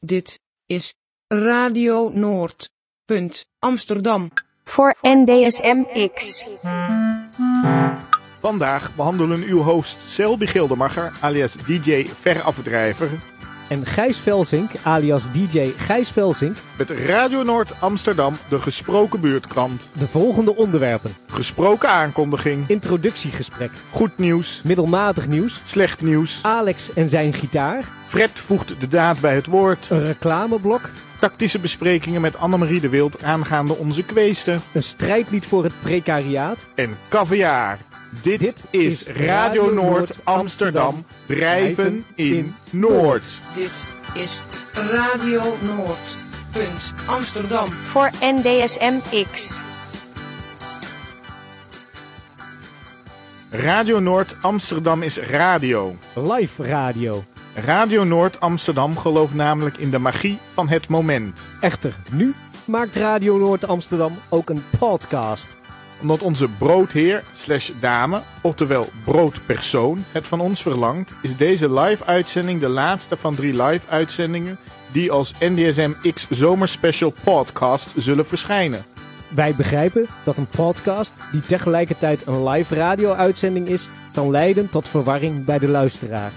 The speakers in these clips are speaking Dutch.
Dit is Radio Noord. Punt Amsterdam. Voor NDSMX. Vandaag behandelen uw host Selby Gildemacher, alias DJ Verafdrijver, en Gijs Velzink, alias DJ Gijs Velzink, met Radio Noord Amsterdam, de gesproken buurtkrant. de volgende onderwerpen. Gesproken aankondiging, Introduciegesprek, goed nieuws, middelmatig nieuws, slecht nieuws, Alex en zijn gitaar, Fred voegt de daad bij het woord, een reclameblok, tactische besprekingen met Annemarie de Wild aangaande onze kweesten. Een strijdlied voor het precariaat, en caviar. Dit, Dit is Radio Noord Noord Amsterdam, drijven in Noord. Dit is Radio Noord. Punt Amsterdam. Voor NDSMX. Radio Noord Amsterdam is radio. live radio. Radio Noord Amsterdam gelooft namelijk in de magie van het moment. Echter, nu maakt Radio Noord Amsterdam ook een podcast. Omdat onze broodheer slash dame, oftewel broodpersoon, het van ons verlangt, is deze live-uitzending de laatste van drie live-uitzendingen die als NDSM X Zomerspecial podcast zullen verschijnen. Wij begrijpen dat een podcast die tegelijkertijd een live radio-uitzending is, kan leiden tot verwarring bij de luisteraar.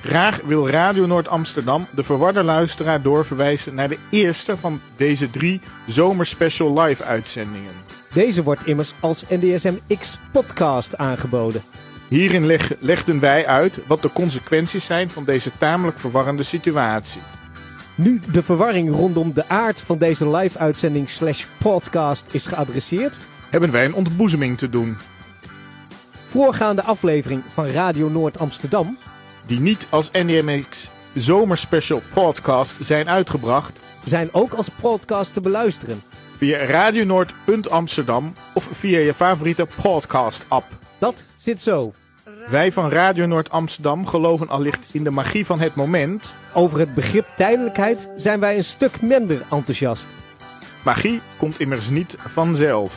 Graag wil Radio Noord Amsterdam de verwarde luisteraar doorverwijzen naar de eerste van deze drie Zomerspecial live-uitzendingen. Deze wordt immers als NDSM X podcast aangeboden. Hierin leg- legden wij uit wat de consequenties zijn van deze tamelijk verwarrende situatie. Nu de verwarring rondom de aard van deze live-uitzending slash podcast is geadresseerd, Hebben wij een ontboezeming te doen, voorgaande aflevering van Radio Noord Amsterdam, die niet als NDMX Zomerspecial podcast zijn uitgebracht zijn ook als podcast te beluisteren. Via radionoord.amsterdam of via je favoriete podcast-app. Dat zit zo. Wij van Radio Noord Amsterdam geloven allicht in de magie van het moment. Over het begrip tijdelijkheid zijn wij een stuk minder enthousiast. Magie komt immers niet vanzelf.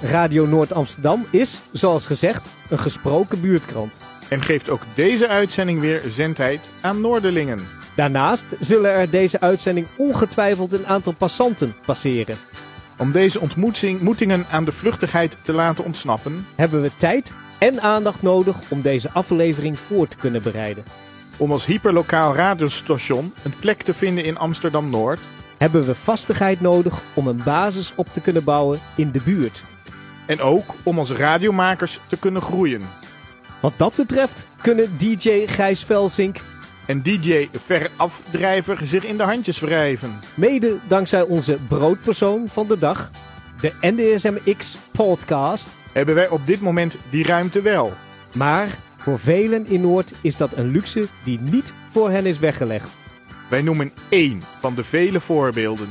Radio Noord Amsterdam is, zoals gezegd, een gesproken buurtkrant. En geeft ook deze uitzending weer zendheid aan Noorderlingen. Daarnaast zullen er deze uitzending ongetwijfeld een aantal passanten passeren. Om deze ontmoeting- ontmoetingen aan de vluchtigheid te laten ontsnappen, Hebben we tijd en aandacht nodig om deze aflevering voor te kunnen bereiden. om als hyperlokaal radiostation een plek te vinden in Amsterdam-Noord, Hebben we vastigheid nodig om een basis op te kunnen bouwen in de buurt. en ook om als radiomakers te kunnen groeien. Wat dat betreft kunnen DJ Gijs Velzink, En DJ Verafdrijver zich in de handjes wrijven. mede dankzij onze broodpersoon van de dag, de NDSMX podcast, Hebben wij op dit moment die ruimte wel? maar voor velen in Noord is dat een luxe die niet voor hen is weggelegd. Wij noemen één van de vele voorbeelden.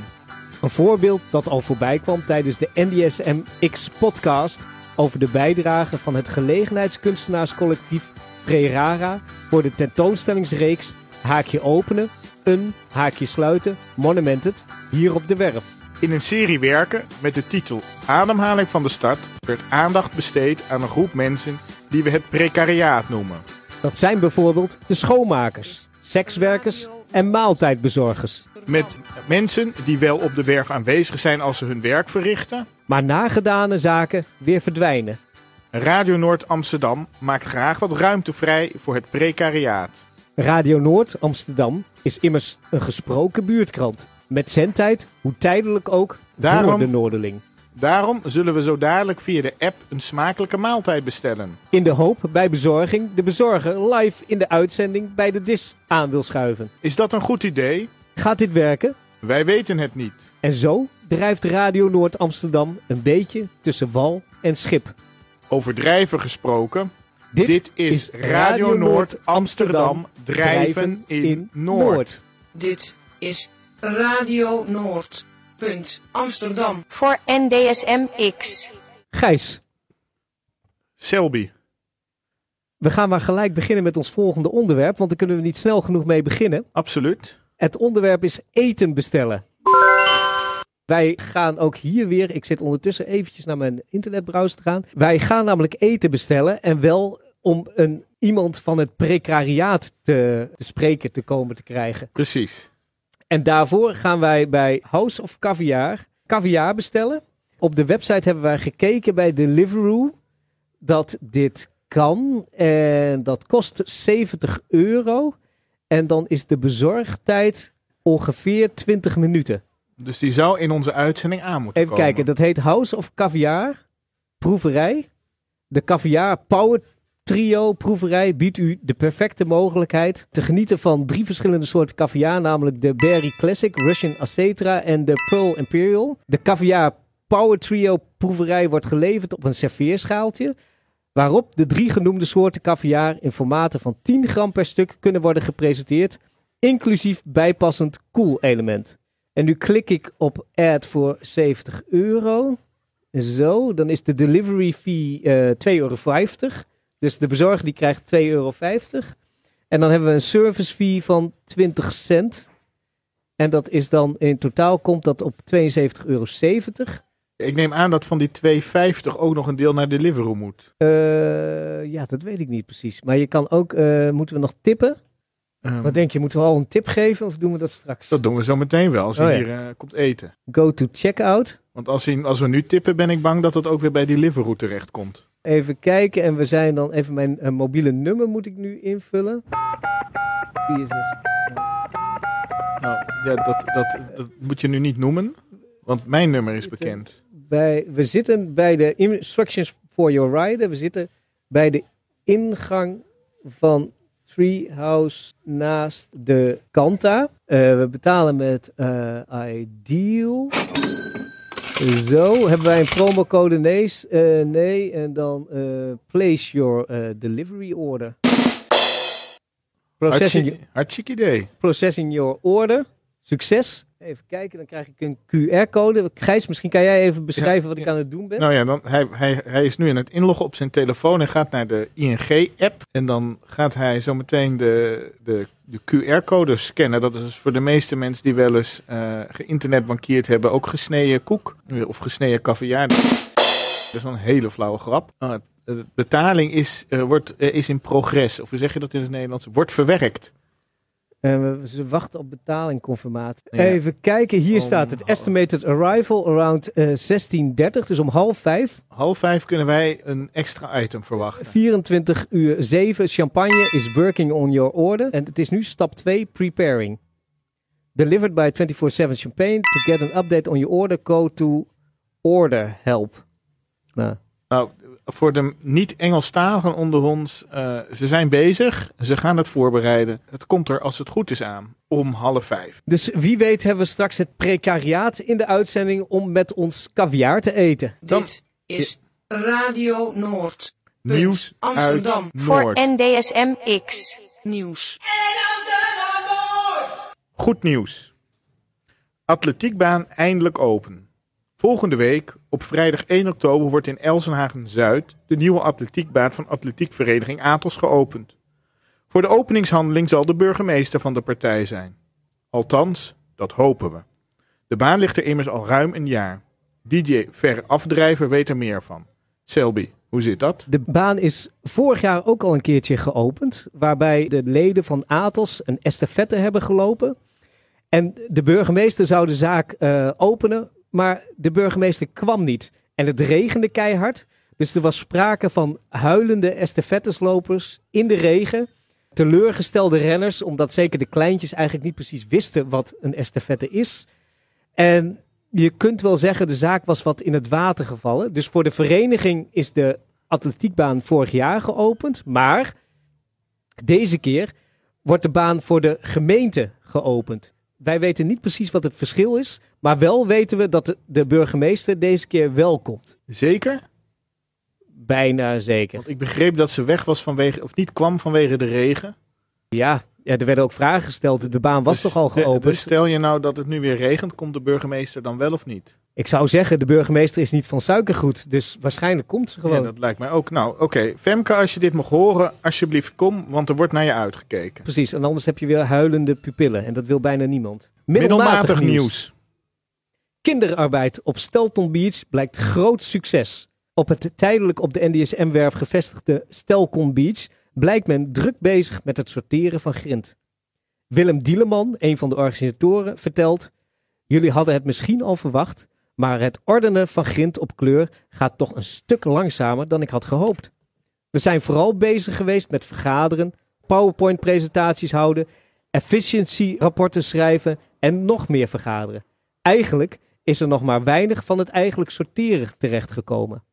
Een voorbeeld dat al voorbij kwam tijdens de NDSMX podcast over de bijdrage van het gelegenheidskunstenaarscollectief Prerara voor de tentoonstellingsreeks Haakje openen, een haakje sluiten, Monumented, hier op de werf. In een serie werken met de titel Ademhaling van de stad werd aandacht besteed aan een groep mensen die we het precariaat noemen. Dat zijn bijvoorbeeld de schoonmakers, sekswerkers en maaltijdbezorgers. Met mensen die wel op de werf aanwezig zijn als ze hun werk verrichten. Maar nagedane zaken weer verdwijnen. Radio Noord Amsterdam maakt graag wat ruimte vrij voor het precariaat. Radio Noord Amsterdam is immers een gesproken buurtkrant. Met zendtijd, hoe tijdelijk ook, Daarom- voor de Noorderling. Daarom zullen we zo dadelijk via de app een smakelijke maaltijd bestellen. In de hoop bij bezorging de bezorger live in de uitzending bij de dis aan wil schuiven. Is dat een goed idee? Gaat dit werken? Wij weten het niet. En zo drijft Radio Noord Amsterdam een beetje tussen wal en schip. Over drijven gesproken. Dit, is Radio Noord Amsterdam, drijven in Noord. Dit is Radio Noord. Punt Amsterdam. Voor NDSMX. Gijs, Selby, we gaan maar gelijk beginnen met ons volgende onderwerp, want daar kunnen we niet snel genoeg mee beginnen. absoluut. Het onderwerp is eten bestellen. Wij gaan ook hier weer, ik zit ondertussen eventjes naar mijn internetbrowser te gaan. Wij gaan namelijk eten bestellen en wel om een iemand van het precariaat te, te spreken te komen te krijgen. Precies. En daarvoor gaan wij bij House of Caviar caviar bestellen. Op de website hebben wij gekeken bij Deliveroo dat dit kan. En dat kost 70 euro. En dan is de bezorgtijd ongeveer 20 minuten. Dus die zou in onze uitzending aan moeten Even komen. kijken, dat heet House of Caviar Proeverij. De Caviar Power Trio Proeverij biedt u de perfecte mogelijkheid te genieten van drie verschillende soorten caviar, namelijk de Berry Classic, Russian Acetra en de Pearl Imperial. De Caviar Power Trio Proeverij wordt geleverd op een serveerschaaltje, waarop de drie genoemde soorten caviar in formaten van 10 gram per stuk kunnen worden gepresenteerd, inclusief bijpassend koelelement. En nu klik ik op add voor 70 euro. Zo, dan is de delivery fee eh 2,50 euro. Dus de bezorger die krijgt 2,50 euro. En dan hebben we een service fee van 20 cent. En dat is dan in totaal komt dat op 72,70 euro. Ik neem aan dat van die 2,50 ook nog een deel naar Deliveroo moet. Eh, ja, dat weet ik niet precies. Maar je kan ook, eh, moeten we nog tippen? Ehm, Wat denk je, moeten we al een tip geven of doen we dat straks? dat doen we zo meteen wel als hij Oh ja. hier eh, komt eten. Go to checkout. Want als, hij, als we nu tippen, ben ik bang dat het ook weer bij Deliveroo terecht komt. Even kijken en we zijn dan even mijn eh, mobiele nummer moet ik nu invullen. 64. Nou, ja, dat, dat, dat moet je nu niet noemen, want mijn nummer is bekend. Bij, we zitten bij de instructions for your rider. We zitten bij de ingang van Treehouse naast de Kanta. Eh, we betalen met eh, Ideal. Zo, hebben wij een promocode nee, eh, nee en dan place your delivery order. Processing, hartstikke idee. processing your order. Succes. Even kijken, dan krijg ik een QR-code. Gijs, misschien kan jij even beschrijven wat ik aan het doen ben? Nou ja, dan, hij, hij, hij is nu aan het inloggen op zijn telefoon en gaat naar de ING-app. En dan gaat hij zo meteen de, de, de QR-code scannen. Dat is dus voor de meeste mensen die wel eens eh geïnternetbankierd hebben ook gesneden koek eh, of gesneden caviar. Dat is wel een hele flauwe grap. De betaling is, eh, wordt, is in progress. Of hoe zeg je dat in het Nederlands? Wordt verwerkt. En we, ze wachten op betalingconfirmatie. Ja. Even kijken, hier Om staat het estimated arrival around eh 16.30, dus om half vijf. Half vijf kunnen wij een extra item verwachten. 24 uur 7, champagne is working on your order. En het is nu stap 2, preparing. Delivered by 24-7 champagne. To get an update on your order, go to order help. Nou, Nou, voor de niet-Engelstaligen onder ons, eh, ze zijn bezig. Ze gaan het voorbereiden. Het komt er, als het goed is, aan. Om half vijf. Dus wie weet hebben we straks het precariaat in de uitzending om met ons caviar te eten. Dan- Dit is Radio Noord. Nieuws Amsterdam. uit Voor. NDSM-X. Nieuws. Goed nieuws. Atletiekbaan eindelijk open. Volgende week, op vrijdag 1 oktober, wordt in Elsenhagen-Zuid de nieuwe atletiekbaan van atletiekvereniging Atos geopend. Voor de openingshandeling zal de burgemeester van de partij zijn. Althans, dat hopen we. De baan ligt er immers al ruim een jaar. DJ Ver Afdrijver weet er meer van. Selby, hoe zit dat? De baan is vorig jaar ook al een keertje geopend, waarbij de leden van Atos een estafette hebben gelopen. En de burgemeester zou de zaak eh, openen, maar de burgemeester kwam niet. En het regende keihard, dus er was sprake van huilende estafetteslopers in de regen. Teleurgestelde renners, omdat zeker de kleintjes eigenlijk niet precies wisten wat een estafette is. En je kunt wel zeggen, de zaak was wat in het water gevallen. Dus voor de vereniging is de atletiekbaan vorig jaar geopend. Maar deze keer wordt de baan voor de gemeente geopend. Wij weten niet precies wat het verschil is. Maar wel weten we dat de, burgemeester deze keer wel komt. Zeker? Bijna zeker. Want ik begreep dat ze weg was vanwege, of niet kwam vanwege de regen. Ja, ja er werden ook vragen gesteld. De baan was Dus toch al geopend? dus stel je nou dat het nu weer regent, komt de burgemeester dan wel of niet? Ik zou zeggen, de burgemeester is niet van suikergoed. Dus waarschijnlijk komt ze gewoon. Ja, dat lijkt mij ook. Nou, oké. Femke, als je dit mag horen, alsjeblieft kom, want er wordt naar je uitgekeken. Precies, en anders heb je weer huilende pupillen. En dat wil bijna niemand. Middelmatig nieuws. Kinderarbeid op Stelton Beach blijkt groot succes. Op het tijdelijk op de NDSM-werf gevestigde Stelcon Beach blijkt men druk bezig met het sorteren van grind. Willem Dieleman, een van de organisatoren, vertelt: Jullie hadden het misschien al verwacht, maar het ordenen van grind op kleur gaat toch een stuk langzamer dan ik had gehoopt. We zijn vooral bezig geweest met vergaderen, PowerPoint-presentaties houden, efficiency-rapporten schrijven en nog meer vergaderen. Eigenlijk is er nog maar weinig van het eigenlijk sorteren terechtgekomen.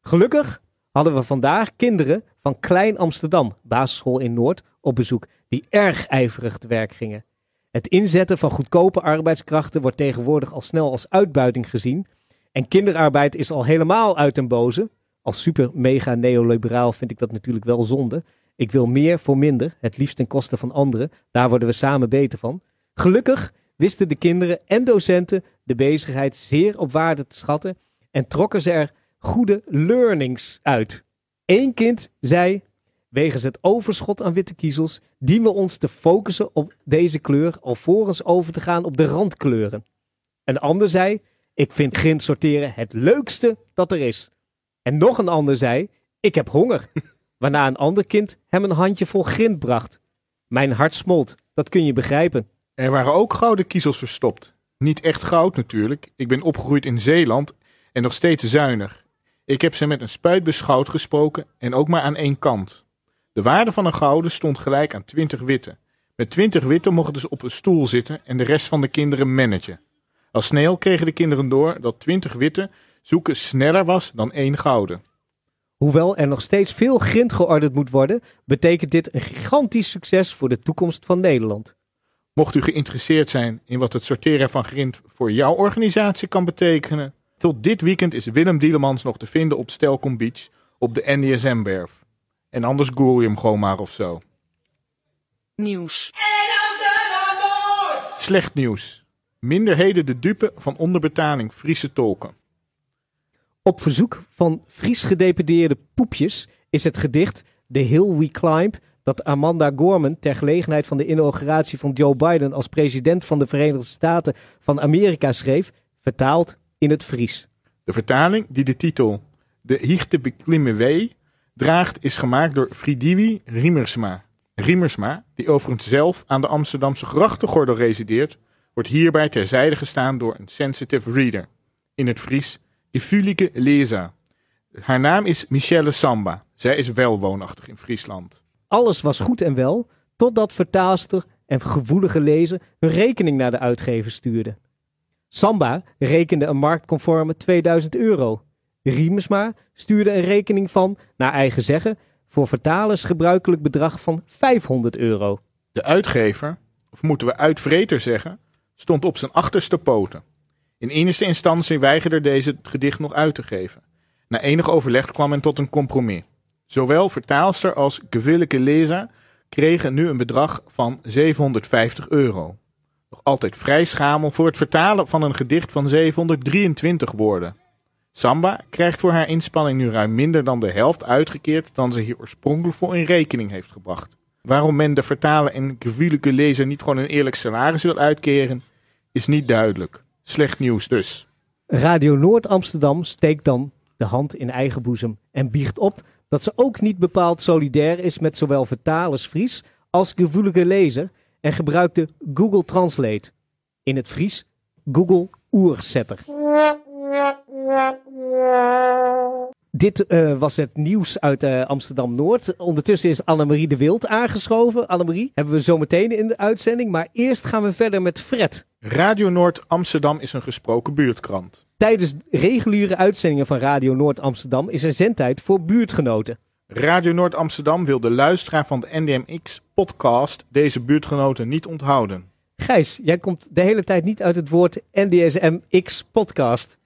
Gelukkig hadden we vandaag kinderen van Klein Amsterdam, basisschool in Noord, op bezoek, die erg ijverig te werk gingen. Het inzetten van goedkope arbeidskrachten wordt tegenwoordig al snel als uitbuiting gezien. En kinderarbeid is al helemaal uit den boze. Als super mega neoliberaal vind ik dat natuurlijk wel zonde. Ik wil meer voor minder, het liefst ten koste van anderen. Daar worden we samen beter van. Gelukkig wisten de kinderen en docenten de bezigheid zeer op waarde te schatten en trokken ze er goede learnings uit. Eén kind zei: Wegens het overschot aan witte kiezels dienen we ons te focussen op deze kleur alvorens over te gaan op de randkleuren. Een ander zei: Ik vind grind sorteren het leukste dat er is. En nog een ander zei: Ik heb honger. Waarna een ander kind hem een handje vol grind bracht. Mijn hart smolt, dat kun je begrijpen. Er waren ook gouden kiezels verstopt. Niet echt goud natuurlijk. Ik ben opgegroeid in Zeeland en nog steeds zuinig. Ik heb ze met een spuit beschouwd gesproken en ook maar aan één kant. De waarde van een gouden stond gelijk aan 20 witte. Met 20 witte mochten ze op een stoel zitten en de rest van de kinderen managen. Al snel kregen de kinderen door dat 20 witte zoeken sneller was dan één gouden. Hoewel er nog steeds veel grind geordend moet worden, betekent dit een gigantisch succes voor de toekomst van Nederland. Mocht u geïnteresseerd zijn in wat het sorteren van grind voor jouw organisatie kan betekenen, tot dit weekend is Willem Dielemans nog te vinden op Stelcom Beach op de NDSM-werf. En anders google je hem gewoon maar of zo. Nieuws. Slecht nieuws. Minderheden de dupe van onderbetaling Friese tolken. Op verzoek van Fries gedeputeerde poepjes is het gedicht The Hill We Climb dat Amanda Gorman ter gelegenheid van de inauguratie van Joe Biden als president van de Verenigde Staten van Amerika schreef, vertaald in het Fries. De vertaling die de titel De Hichte Beklimme Wee draagt is gemaakt door Fridiwi Riemersma. Riemersma, die overigens zelf aan de Amsterdamse grachtengordel resideert, wordt hierbij terzijde gestaan door een sensitive reader. In het Fries, de Fulike Leza. Haar naam is Michelle Samba. Zij is wel woonachtig in Friesland. Alles was goed en wel, totdat vertaalster en gevoelige lezer hun rekening naar de uitgever stuurde. Samba rekende een marktconforme 2000 euro. Riemesma stuurde een rekening van, naar eigen zeggen, voor vertalers gebruikelijk bedrag van 500 euro. De uitgever, of moeten we uitvreter zeggen, stond op zijn achterste poten. In eerste instantie weigerde deze het gedicht nog uit te geven. Na enig overleg kwam men tot een compromis. Zowel vertaalster als gewillige lezer kregen nu een bedrag van 750 euro. Nog altijd vrij schamel voor het vertalen van een gedicht van 723 woorden. Samba krijgt voor haar inspanning nu ruim minder dan de helft uitgekeerd dan ze hier oorspronkelijk voor in rekening heeft gebracht. Waarom men de vertaler en gewillige lezer niet gewoon een eerlijk salaris wil uitkeren, is niet duidelijk. Slecht nieuws dus. Radio Noord Amsterdam steekt dan de hand in eigen boezem en biecht op dat ze ook niet bepaald solidair is met zowel vertalers Fries als gevoelige lezer en gebruikte Google Translate. In het Fries Google Oersetter. Dit eh, was het nieuws uit eh, Amsterdam-Noord. Ondertussen is Annemarie de Wild aangeschoven. Annemarie hebben we zo meteen in de uitzending. Maar eerst gaan we verder met Fred. Radio Noord Amsterdam is een gesproken buurtkrant. Tijdens reguliere uitzendingen van Radio Noord Amsterdam is er zendtijd voor buurtgenoten. Radio Noord Amsterdam wil de luisteraar van de NDMX podcast deze buurtgenoten niet onthouden. Gijs, jij komt de hele tijd niet uit het woord NDSMX podcast.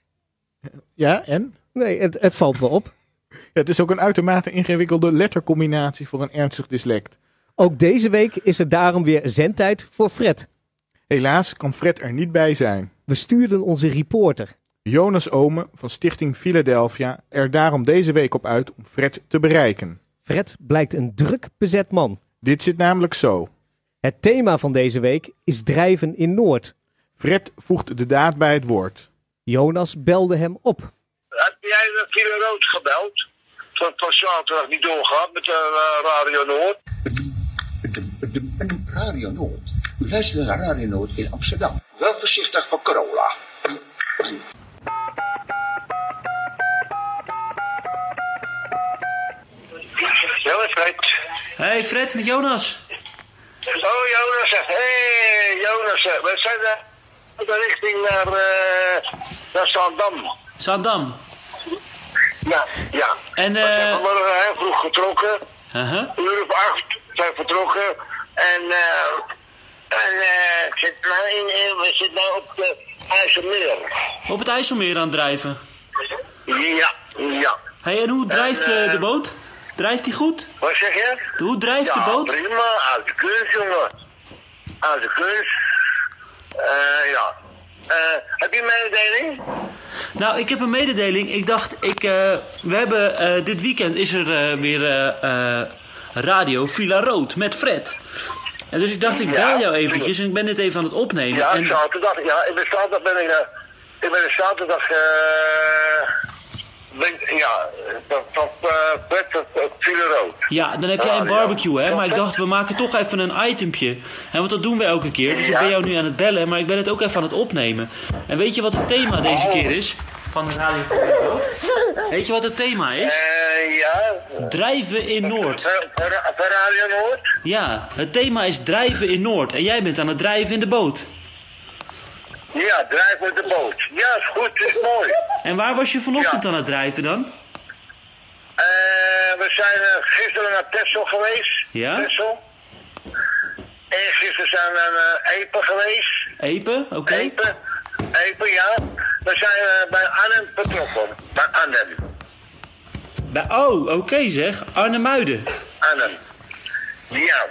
Ja, en? Nee, het, het valt me op. Ja, het is ook een uitermate ingewikkelde lettercombinatie voor een ernstig dyslect. Ook deze week is er daarom weer zendtijd voor Fred. Helaas kan Fred er niet bij zijn. We stuurden onze reporter. Jonas Ome van Stichting Philadelphia er daarom deze week op uit om Fred te bereiken. Fred blijkt een druk bezet man. Dit zit namelijk zo. Het thema van deze week is drijven in Noord. Fred voegt de daad bij het woord. Jonas belde hem op. Heb jij de File Rood gebeld? van, van zaterdag niet doorgaat met eh, Radio Noord. Radio Noord. U luistert naar Radio Noord in Amsterdam. Wel voorzichtig voor corona. Ja, Fred. Hey Fred, met Jonas. Oh, Jonas. Hé, hey, Jonas. We zijn eh, de richting naar, eh naar Zandam. Zandam. Ja, ja. En, We zijn eh vanmorgen heel vroeg getrokken. uh-huh. Een uur of acht zijn vertrokken. En, eh en eh, ik zit nou in, we zitten nou op de IJsselmeer. op het IJsselmeer aan het drijven. Ja, ja. Hey, en hoe drijft En, eh, eh, de boot? Drijft die goed? Wat zeg je? Hoe drijft de boot? prima. Uit de kunst, jongen. Uit de kunst. Eh, ja. Eh, heb je een mededeling? Nou, ik heb een mededeling. Ik dacht, ik, eh, we hebben eh, dit weekend is er weer radio Villa Rood met Fred. En dus ik dacht, ik Ja, bel jou eventjes en ik ben dit even aan het opnemen. Ja, en, zaterdag. Ja, ik ben zaterdag ben ik... ik ben zaterdag... ja, dat, dat, dat Villa Rood. ja, dan heb jij een barbecue, hè? Maar ik dacht, we maken toch even een itempje. En want dat doen we elke keer. Dus ik ben jou nu aan het bellen, maar ik ben het ook even aan het opnemen. En weet je wat het thema deze Oh. keer is? Van de Radio Rood? Weet je wat het thema is? Eh, ja. Drijven in Noord. Radio Noord? Ja, het thema is drijven in Noord. En jij bent aan het drijven in de boot. Ja, drijf met de boot. Ja, is goed, is mooi. En waar was je vanochtend Ja. aan het drijven dan? Eh, we zijn eh, gisteren naar Texel geweest. Ja? Texel. En gisteren zijn we naar uh, Epe geweest. Epe, oké. Epe. Epe, ja. We zijn bij Arnhem betrokken. Bij Arnhem. Bij- Oh, oké zeg. Arnhemuiden. Arnhem. Ja.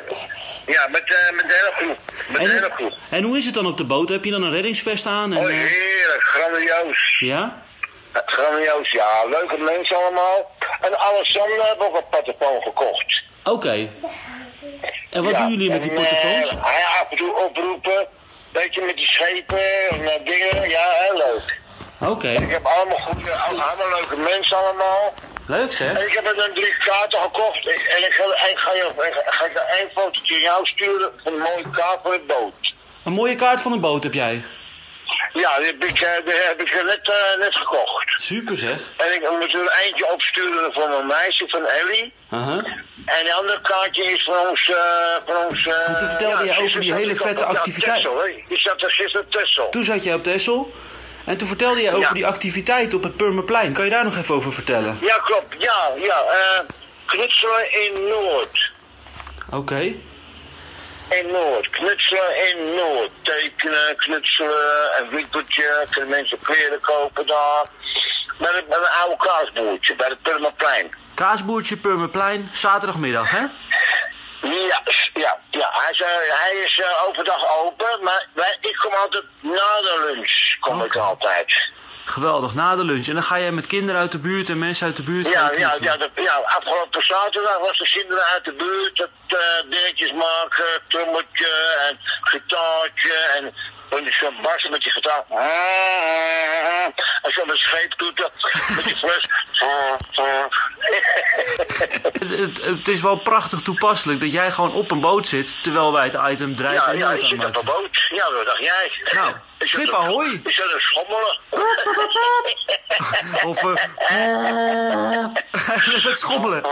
Ja, met, eh, met de hele groep. Met de hele En, groep. en hoe is het dan op de boot? Heb je dan een reddingsvest aan? En, Oh, eh, heerlijk. Grandioos. ja? Grandioos, ja. Leuke mensen allemaal. En alle zonden hebben ook een portofoon gekocht. Oké. En wat Ja, doen jullie met die en, portofoons? eh, hij af en toe oproepen. Weet je, met die schepen en eh, dingen. Ja, heel leuk. Oké. Ik heb allemaal goede, allemaal leuke mensen allemaal. Leuk zeg. En ik heb er dan drie kaarten gekocht. En ik ga, ik ga, je, ga ik één fotootje aan jou sturen van een mooie kaart voor de boot. Een mooie kaart van een boot heb jij. Ja, die heb ik, eh, die heb ik net, eh, net gekocht. Super zeg. En ik moet er eentje opsturen voor mijn meisje, van Ellie. Aha. En die andere kaartje is van ons... eh van ons toen vertelde jij gisteren over die hele vette ja, activiteit. Texel, hè. Die zat er gisteren op Texel. Toen zat jij op Texel. En toen vertelde jij over Ja. die activiteit op het Purmerplein. Kan je daar nog even over vertellen? Ja, klopt. Ja, ja. eh knutselen in Noord. Oké. In Noord. Knutselen in Noord. Tekenen, knutselen, een winkeltje. Kunnen mensen kleren kopen daar. Bij, de, bij een oude kaasboertje, bij het Purmerplein. Kaasboertje Purmerplein, zaterdagmiddag hè? Ja, ja, ja. Hij is, eh, hij is eh, overdag open, maar wij, ik kom altijd na de lunch. Kom ik altijd. Geweldig, na de lunch. En dan ga jij met kinderen uit de buurt en mensen uit de buurt. Ja, ja, ja, ja, afgelopen zaterdag was de kinderen uit de buurt het eh, dingetjes maken, trommeltje en gitaartje en van die zo'n barsten met die gitaar. En zo met scheeptoeten, met die fles. Het, het, het is wel prachtig toepasselijk dat jij gewoon op een boot zit terwijl wij het item drijven Ja, in ja, ik zit op een boot. Ja, wat dacht jij? Nou, schip dat- ahoy. Is dat een schommelen? Of eh met schommelen.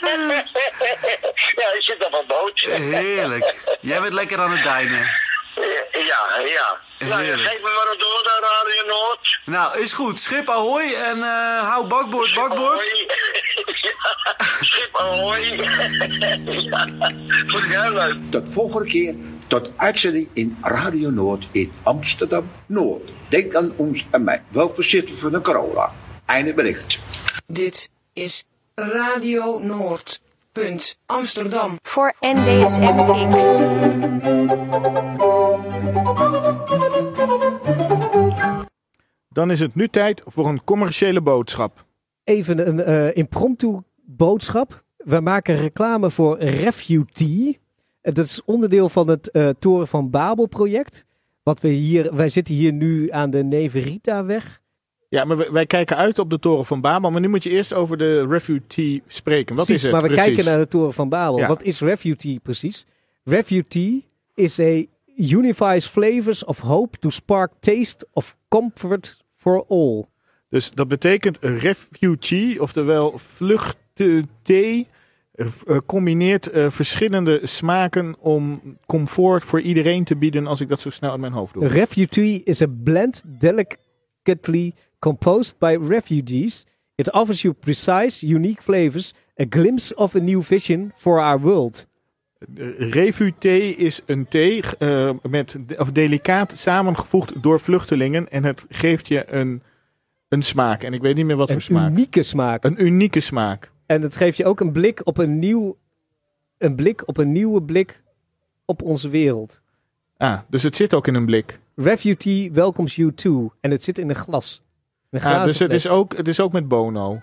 Ja, je zit op een boot. Heerlijk. Jij bent lekker aan het dijnen. Ja, ja. Nou, ja, geef me maar door naar Radio Noord. Nou, is goed. Schip ahoy en eh hou bakboord, bakboord. Ahoy. ja, schip ahoy. ja, vond ik heel leuk. Tot volgende keer, tot uitzending in Radio Noord in Amsterdam Noord. Denk aan ons en mij. Wel voorzichtig voor de corona. Einde bericht. Dit is Radio Noord. Punt Amsterdam. Voor NDSMX. Dan is het nu tijd voor een commerciële boodschap. Even een eh, impromptu boodschap. We maken reclame voor Refutee. En Dat is onderdeel van het eh, Toren van Babel project. Wat we hier, wij zitten hier nu aan de Neveritaweg Ja, maar wij, wij kijken uit op de toren van Babel. Maar nu moet je eerst over de refugee spreken. Wat precies, is het maar we precies? kijken naar de Toren van Babel. Ja. Wat is refugee precies? Refugee is a unifies flavors of hope to spark taste of comfort for all. Dus dat betekent refugee, oftewel vluchtthee, eh, combineert eh, verschillende smaken om comfort voor iedereen te bieden als ik dat zo snel uit mijn hoofd doe. Refugee is a blend delicately composed by refugees. It offers you precise, unique flavors, a glimpse of a new vision for our world. Refuthee is een thee eh, met, of delicaat samengevoegd door vluchtelingen en het geeft je een, een smaak. En ik weet niet meer wat voor Een smaak. unieke smaak. Een unieke smaak. En het geeft je ook een blik op een nieuw, een blik op een nieuwe blik op onze wereld. Ah, dus het zit ook in een blik. Refugee welcomes you too. En het zit in een glas. Glazen dus het is, ook, het is ook met Bono.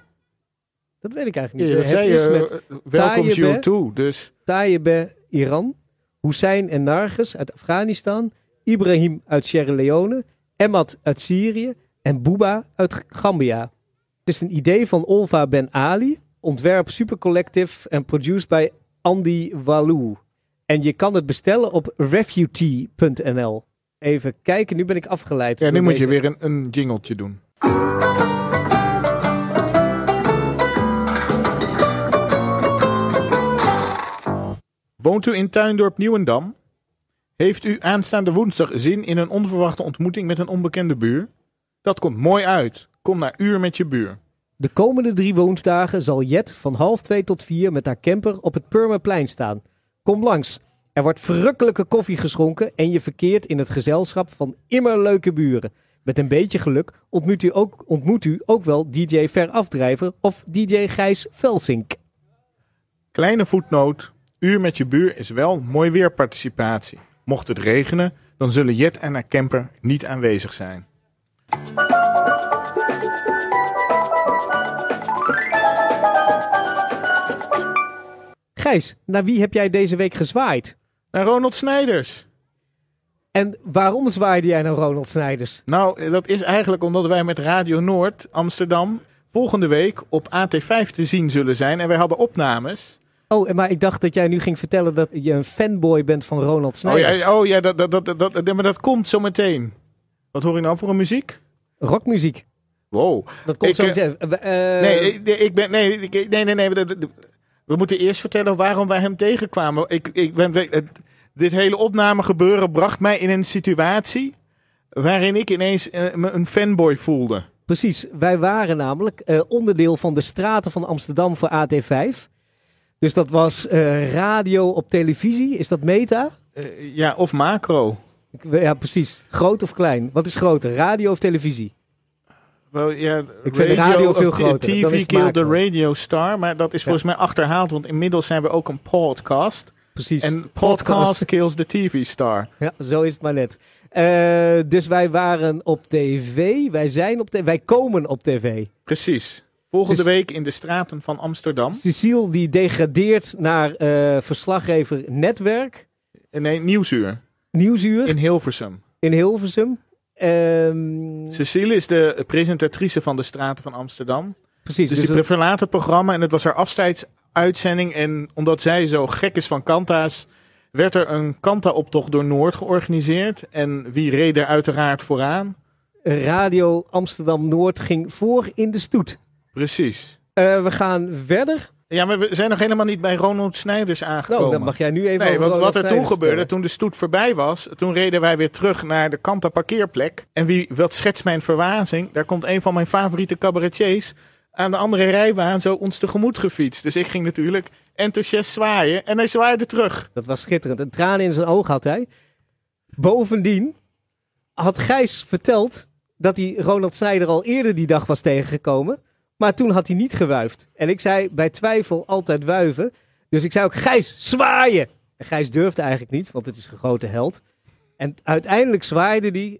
Dat weet ik Ja, eigenlijk niet. dat het zei is met eh, welcomes you too. Dus Tayyip Iran, Hussein en Narges uit Afghanistan, Ibrahim uit Sierra Leone, Emad uit Syrië en Bouba uit Gambia. Het is een idee van Olva Ben Ali, ontwerp Super Collective en produced bij Andy Walou. En je kan het bestellen op refugee.nl. Even kijken, nu ben ik afgeleid. ja, nu moet je weer een, een jingletje doen. Woont u in Tuindorp Nieuwendam? Heeft u aanstaande woensdag zin in een onverwachte ontmoeting met een onbekende buur? Dat komt mooi uit. Kom naar Uur met je buur. De komende drie woensdagen zal Jet van half twee tot vier met haar camper op het Purmerplein staan. Kom langs. Er wordt verrukkelijke koffie geschonken en je verkeert in het gezelschap van immer leuke buren. Met een beetje geluk ontmoet u ook, ontmoet u ook wel DJ Verafdrijver of DJ Gijs Velsink. Kleine voetnoot. Uur met je buur is wel mooi weerparticipatie. Mocht het regenen, dan zullen Jet en haar camper niet aanwezig zijn. Gijs, naar wie heb jij deze week gezwaaid? Naar Ronald Snijders. En waarom zwaaide jij naar Ronald Snijders? Nou, dat is eigenlijk omdat wij met Radio Noord Amsterdam volgende week op AT5 te zien zullen zijn. En wij hadden opnames. Oh, maar ik dacht dat jij nu ging vertellen dat je een fanboy bent van Ronald Oh Snijders. ja, oh, ja dat, dat, dat, dat, maar dat komt zo meteen. Wat hoor ik nou voor een muziek? Rockmuziek. Wow. Dat komt Ik, zo eh, meteen. Eh, Nee, ik, ben. Nee, nee, nee, nee. we- moeten eerst vertellen waarom wij hem tegenkwamen. Ik, ik ben, dit hele opnamegebeuren bracht mij in een situatie. waarin ik ineens eh, me een fanboy voelde. Precies, wij waren namelijk eh, onderdeel van de straten van Amsterdam voor AT5. Dus dat was eh, radio op televisie. Is dat meta? Ja, of macro. Ja, precies. Groot of klein? Wat is groter, radio of televisie? Wel, ja, Ik vind radio of veel groter, dan is TV killed the radio star. Maar dat is volgens mij achterhaald. Want inmiddels zijn we ook een podcast. Precies. En podcast kills the TV star. Ja, zo is het maar net. Eh, dus wij waren op tv. Wij zijn op tv. Wij komen op tv. Precies. Volgende Dus- week in de straten van Amsterdam. Cecile die degradeert naar eh, verslaggever Netwerk. Eh, Nee, Nieuwsuur. Nieuwsuur In in, Hilversum. Hilversum. Ehm, Cecile is de presentatrice van de Straten van Amsterdam. precies. Dus, dus die verlaat het programma en het was haar afscheidsuitzending. En omdat zij zo gek is van kanta's, werd er een kanta-optocht door Noord georganiseerd. En wie reed er uiteraard vooraan? Radio Amsterdam Noord ging voor in de stoet. Precies. Eh, we gaan verder. Ja, maar we zijn nog helemaal niet bij Ronald Snijders aangekomen. Nou, dan mag jij nu even Nee, over want wat er toen gebeurde, toen de stoet voorbij was, toen reden wij weer terug naar de Kanta parkeerplek. En wie, wat schetst mijn verwazing? Daar komt een van mijn favoriete cabaretiers aan de andere rijbaan zo ons tegemoet gefietst. Dus ik ging natuurlijk enthousiast zwaaien en hij zwaaide terug. Dat was schitterend. Een traan in zijn oog had hij. Bovendien had Gijs verteld dat hij Ronald Snijder al eerder die dag was tegengekomen. Maar toen had hij niet gewuifd. En ik zei bij twijfel altijd wuiven. Dus ik zei ook Gijs, zwaaien! En Gijs durfde eigenlijk niet, want het is een grote held. En uiteindelijk zwaaide hij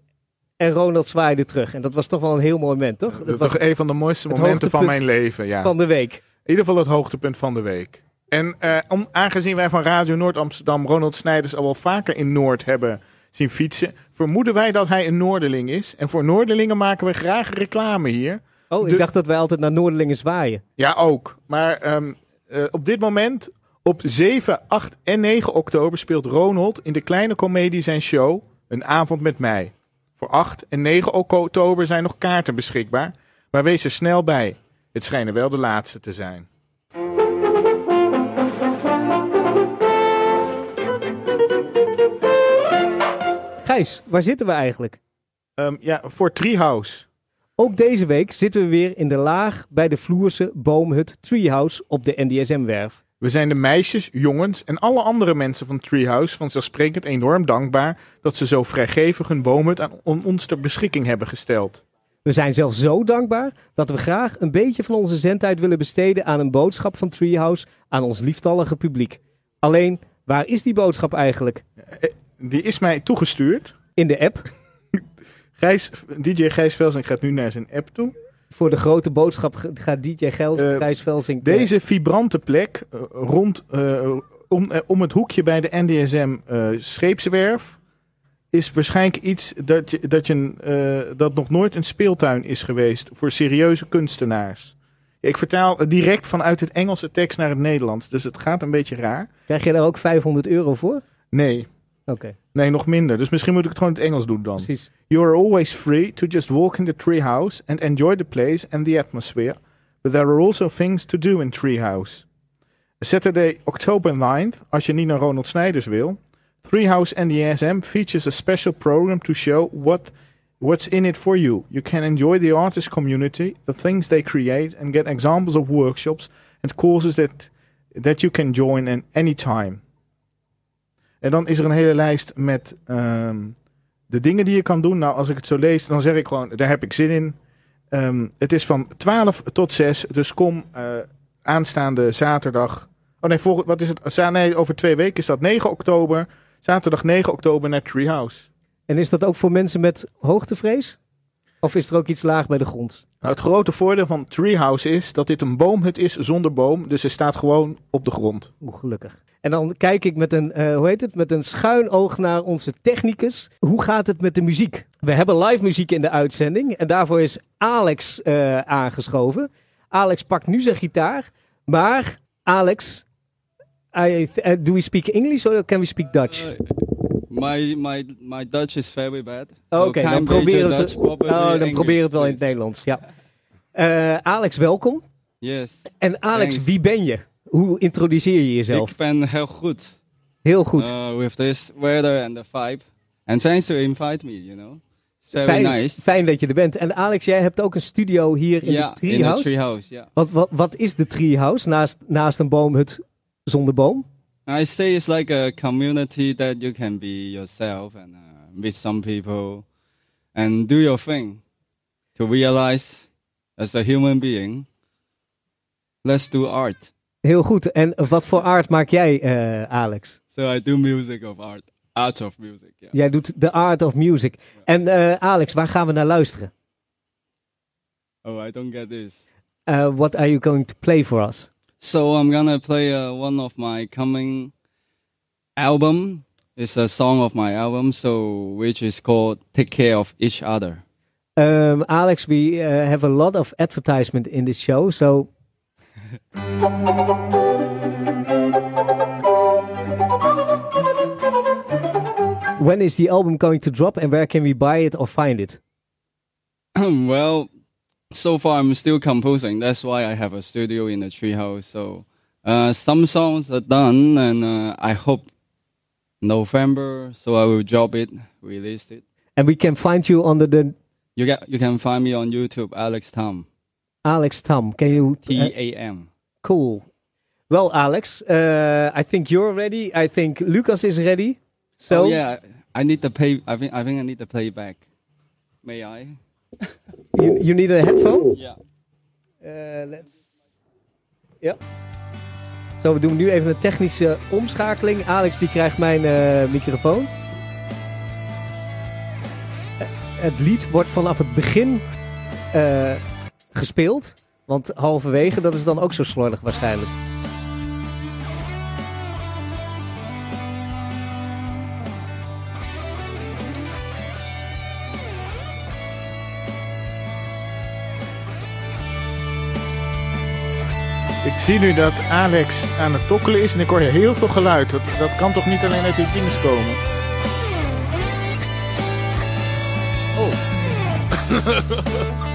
en Ronald zwaaide terug. En dat was toch wel een heel mooi moment, toch? Dat Dat was was een van de mooiste momenten van mijn leven. Ja. van de week. In ieder geval het hoogtepunt van de week. En eh, om, aangezien wij van Radio Noord Amsterdam Ronald Snijders al wel vaker in Noord hebben zien fietsen, vermoeden wij dat hij een Noorderling is. En voor Noorderlingen maken we graag reclame hier. Oh, ik De- dacht dat wij altijd naar Noorderlingen zwaaien. Ja, ook. Maar ehm, eh, op dit moment, op 7, 8 en 9 oktober, speelt Ronald in de kleine komedie zijn show Een avond met mij. Voor 8 en 9 oktober zijn nog kaarten beschikbaar. Maar wees er snel bij. Het schijnen wel de laatste te zijn. Gijs, waar zitten we eigenlijk? Ehm, ja, voor Treehouse. Ook deze week zitten we weer in de laag bij de Vloerse Boomhut Treehouse op de NDSM-werf. We zijn de meisjes, jongens en alle andere mensen van Treehouse vanzelfsprekend enorm dankbaar dat ze zo vrijgevig hun boomhut aan on- ons ter beschikking hebben gesteld. We zijn zelfs zo dankbaar dat we graag een beetje van onze zendtijd willen besteden aan een boodschap van Treehouse aan ons lieftallige publiek. Alleen, waar is die boodschap eigenlijk? Die is mij toegestuurd. In de app. Gijs, DJ Gijs Velsing gaat nu naar zijn app toe. Voor de grote boodschap gaat DJ Gijs, Eh, Gijs Velsing... Deze vibrante plek eh, rond, eh, om, eh, om het hoekje bij de NDSM eh, scheepswerf is waarschijnlijk iets dat, je, dat, je, eh, dat nog nooit een speeltuin is geweest voor serieuze kunstenaars. Ik vertaal direct vanuit het Engelse tekst naar het Nederlands, dus het gaat een beetje raar. Krijg je daar ook 500 euro voor? Nee, Oké, nee, nog minder. Dus misschien moet ik het gewoon in het Engels doen dan. precies. You are always free to just walk in the treehouse and enjoy the place and the atmosphere, but there are also things to do in Treehouse. Saturday, October 9th, als je niet naar Ronald Snijders wil, Treehouse NDSM features a special program to show what what's in it for you. You can enjoy the artist community, the things they create, and get examples of workshops and courses that that you can join at any time. En dan is er een hele lijst met ehm, de dingen die je kan doen. Nou, als ik het zo lees, dan zeg ik gewoon, daar heb ik zin in. Ehm, het is van 12 tot 6, dus kom eh, aanstaande zaterdag. Oh nee, volgend, wat is het? Nee, over twee weken is dat 9 oktober. Zaterdag 9 oktober naar Treehouse. En is dat ook voor mensen met hoogtevrees? Of is er ook iets laag bij de grond? Nou, het grote voordeel van Treehouse is dat dit een boomhut is zonder boom. Dus hij staat gewoon op de grond. Oeh, gelukkig. En dan kijk ik met een, eh, hoe heet het, met een schuin oog naar onze technicus. Hoe gaat het met de muziek? We hebben live muziek in de uitzending. En daarvoor is Alex eh, aangeschoven. Alex pakt nu zijn gitaar. Maar Alex, I, eh, do we speak English or can we speak Dutch? My my my Dutch is very bad. Oké, so dan Dutch, het, oh, dan we het wel in het. Nederlands. Ja. Eh, Alex, welkom. Yes. En Alex, Thanks. wie ben je? Hoe introduceer je jezelf? Ik ben heel goed. Heel goed. Uh, with this weather and the vibe. And thanks to invite me, you know. It's very fijn, nice. fijn dat je er bent. En Alex, jij hebt ook een studio hier in Ja, de in the Treehouse. treehouse, yeah. Wat, wat, wat is de Treehouse naast, naast een boomhut zonder boom? I say it's like a community that you can be yourself and uh, meet some people and do your thing to realize as a human being, let's do art. Heel goed. En wat voor art maak jij, eh, Alex? So I do music of art, art of music. Yeah. Jij doet The Art of Music. En eh, Alex, waar gaan we naar luisteren? Oh, I don't get this. Uh, what are you going to play for us? So I'm gonna play uh, one of my coming album. It's a song of my album, so which is called "Take Care of Each Other." Um, Alex, we uh, have a lot of advertisement in this show, so when is the album going to drop and where can we buy it or find it? well, so far I'm still composing. That's why I have a studio in the treehouse. So uh, some songs are done, and uh, I hope November. So I will drop it, release it. And we can find you under the You get you can find me on YouTube, Alex Tam, Alex Tam. Can you? T uh, cool. Well, Alex, uh, I think you're ready. I think Lucas is ready. So oh, yeah, I need the pay. I think I think I need the playback. May I? You, you need a headphone. Yeah. Uh, let's. Ja. Zo, we doen nu even een technische omschakeling. Alex die krijgt mijn eh, microfoon. Eh, het lied wordt vanaf het begin eh, gespeeld. Want halverwege, dat is dan ook zo slordig waarschijnlijk. Zie nu dat Alex aan het tokkelen is en ik hoor heel veel geluid. Dat, dat kan toch niet alleen uit die dings komen? Oh.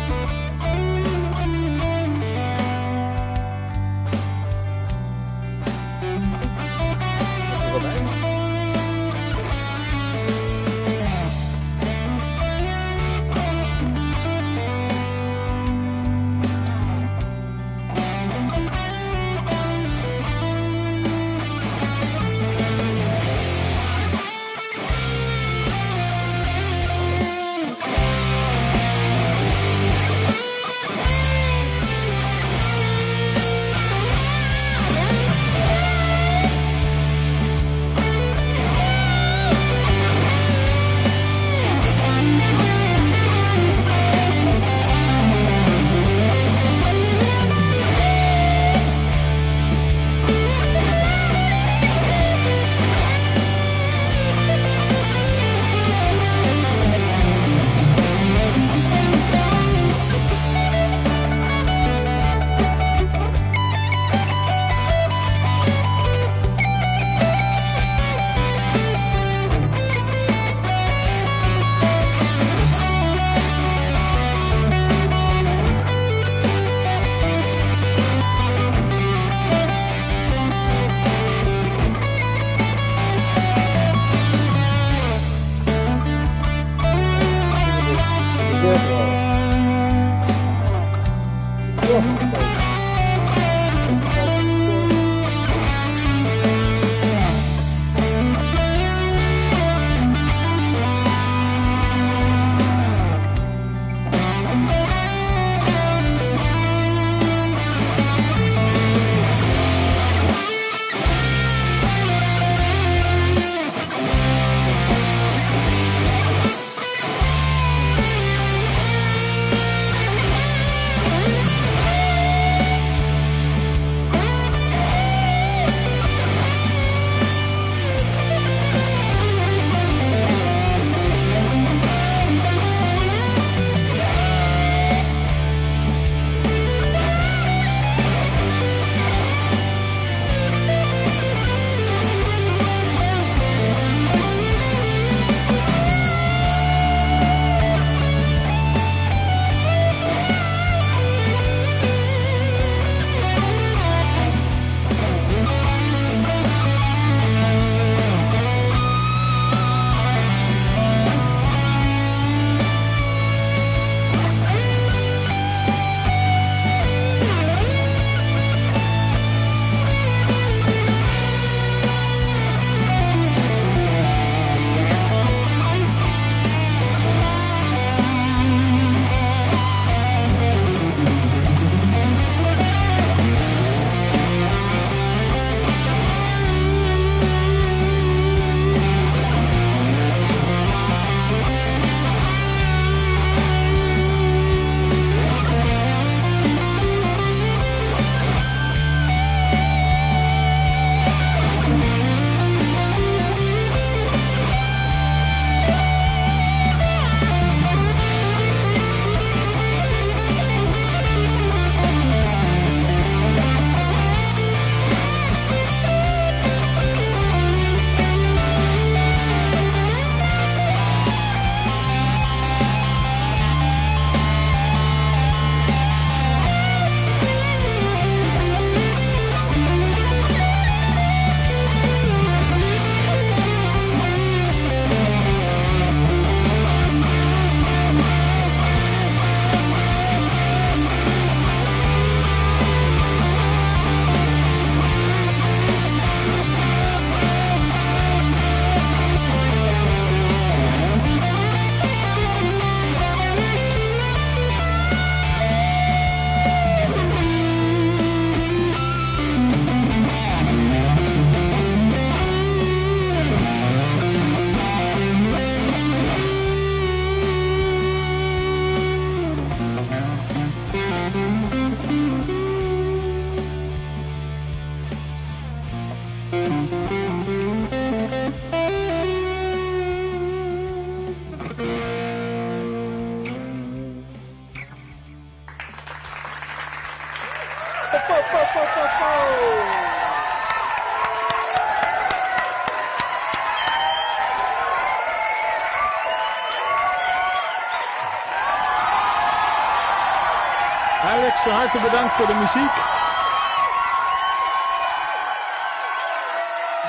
de muziek.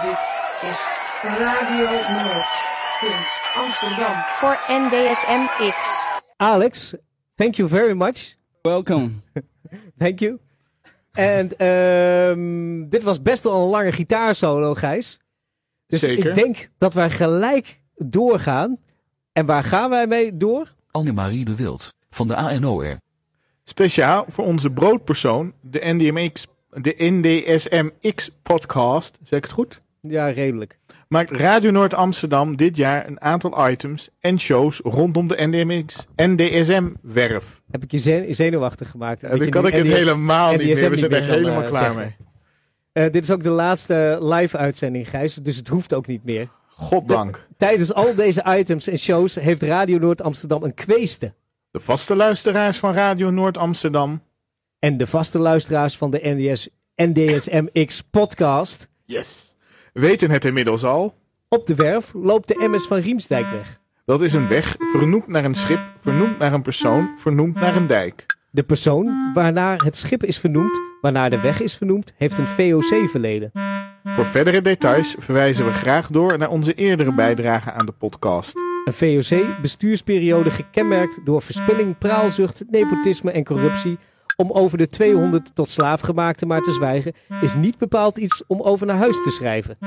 Dit is Radio Noord. Punt Amsterdam. Voor NDSM X. Alex, thank you very much. Welcome. Thank you. En ehm, dit was best wel een lange gitaarsolo, Gijs. Dus Zeker. ik denk dat wij gelijk doorgaan. En waar gaan wij mee door? Annemarie de Wild van de ANOR. Speciaal voor onze broodpersoon, de NDMX, de NDSMX podcast, zeg ik het goed? Ja, redelijk. Maakt Radio Noord Amsterdam dit jaar een aantal items en shows rondom de NDMX, NDSM-werf. Heb ik je zen- zenuwachtig gemaakt? Dat kan ik het helemaal niet meer. We zijn er helemaal eh, klaar zeggen. mee. Eh, dit is ook de laatste live-uitzending, Gijs. Dus het hoeft ook niet meer. Goddank. Tijdens al deze items en shows heeft Radio Noord Amsterdam een kweeste. De vaste luisteraars van Radio Noord Amsterdam. En de vaste luisteraars van de NDS, NDSMX podcast. Yes. Weten het inmiddels al. Op de werf loopt de MS van Riemsdijk weg. Dat is een weg vernoemd naar een schip, vernoemd naar een persoon, vernoemd naar een dijk. De persoon waarnaar het schip is vernoemd, waarnaar de weg is vernoemd, heeft een VOC-verleden. Voor verdere details verwijzen we graag door naar onze eerdere bijdrage aan de podcast. Een VOC-bestuursperiode gekenmerkt door verspilling, praalzucht, nepotisme en corruptie. Om over de 200 tot slaafgemaakte maar te zwijgen, is niet bepaald iets om over naar huis te schrijven.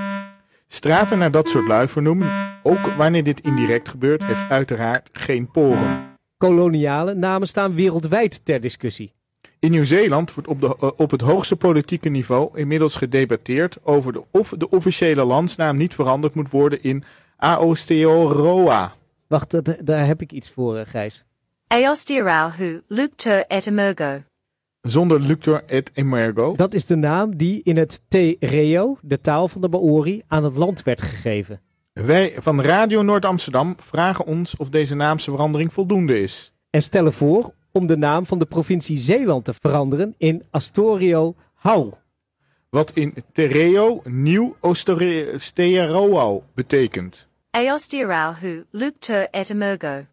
Straten naar dat soort lui vernoemen, ook wanneer dit indirect gebeurt, heeft uiteraard geen poren. Koloniale namen staan wereldwijd ter discussie. In Nieuw-Zeeland wordt op, de, eh, op het hoogste politieke niveau inmiddels gedebatteerd over de, of de officiële landsnaam niet veranderd moet worden in Aotearoa. Wacht, dat- daar heb ik iets voor, eh, Gijs. Aostirauhu, Lukter et Emergo. Zonder Luctor et Emergo. Dat is de naam die in het Te Reo, de taal van de Maori, aan het land werd gegeven. Wij van Radio Noord-Amsterdam vragen ons of deze naamsverandering voldoende is. En stellen voor om de naam van de provincie Zeeland te veranderen in Astorio Hau. Wat in Tereo Nieuw Oosteroal betekent. Et Emergo.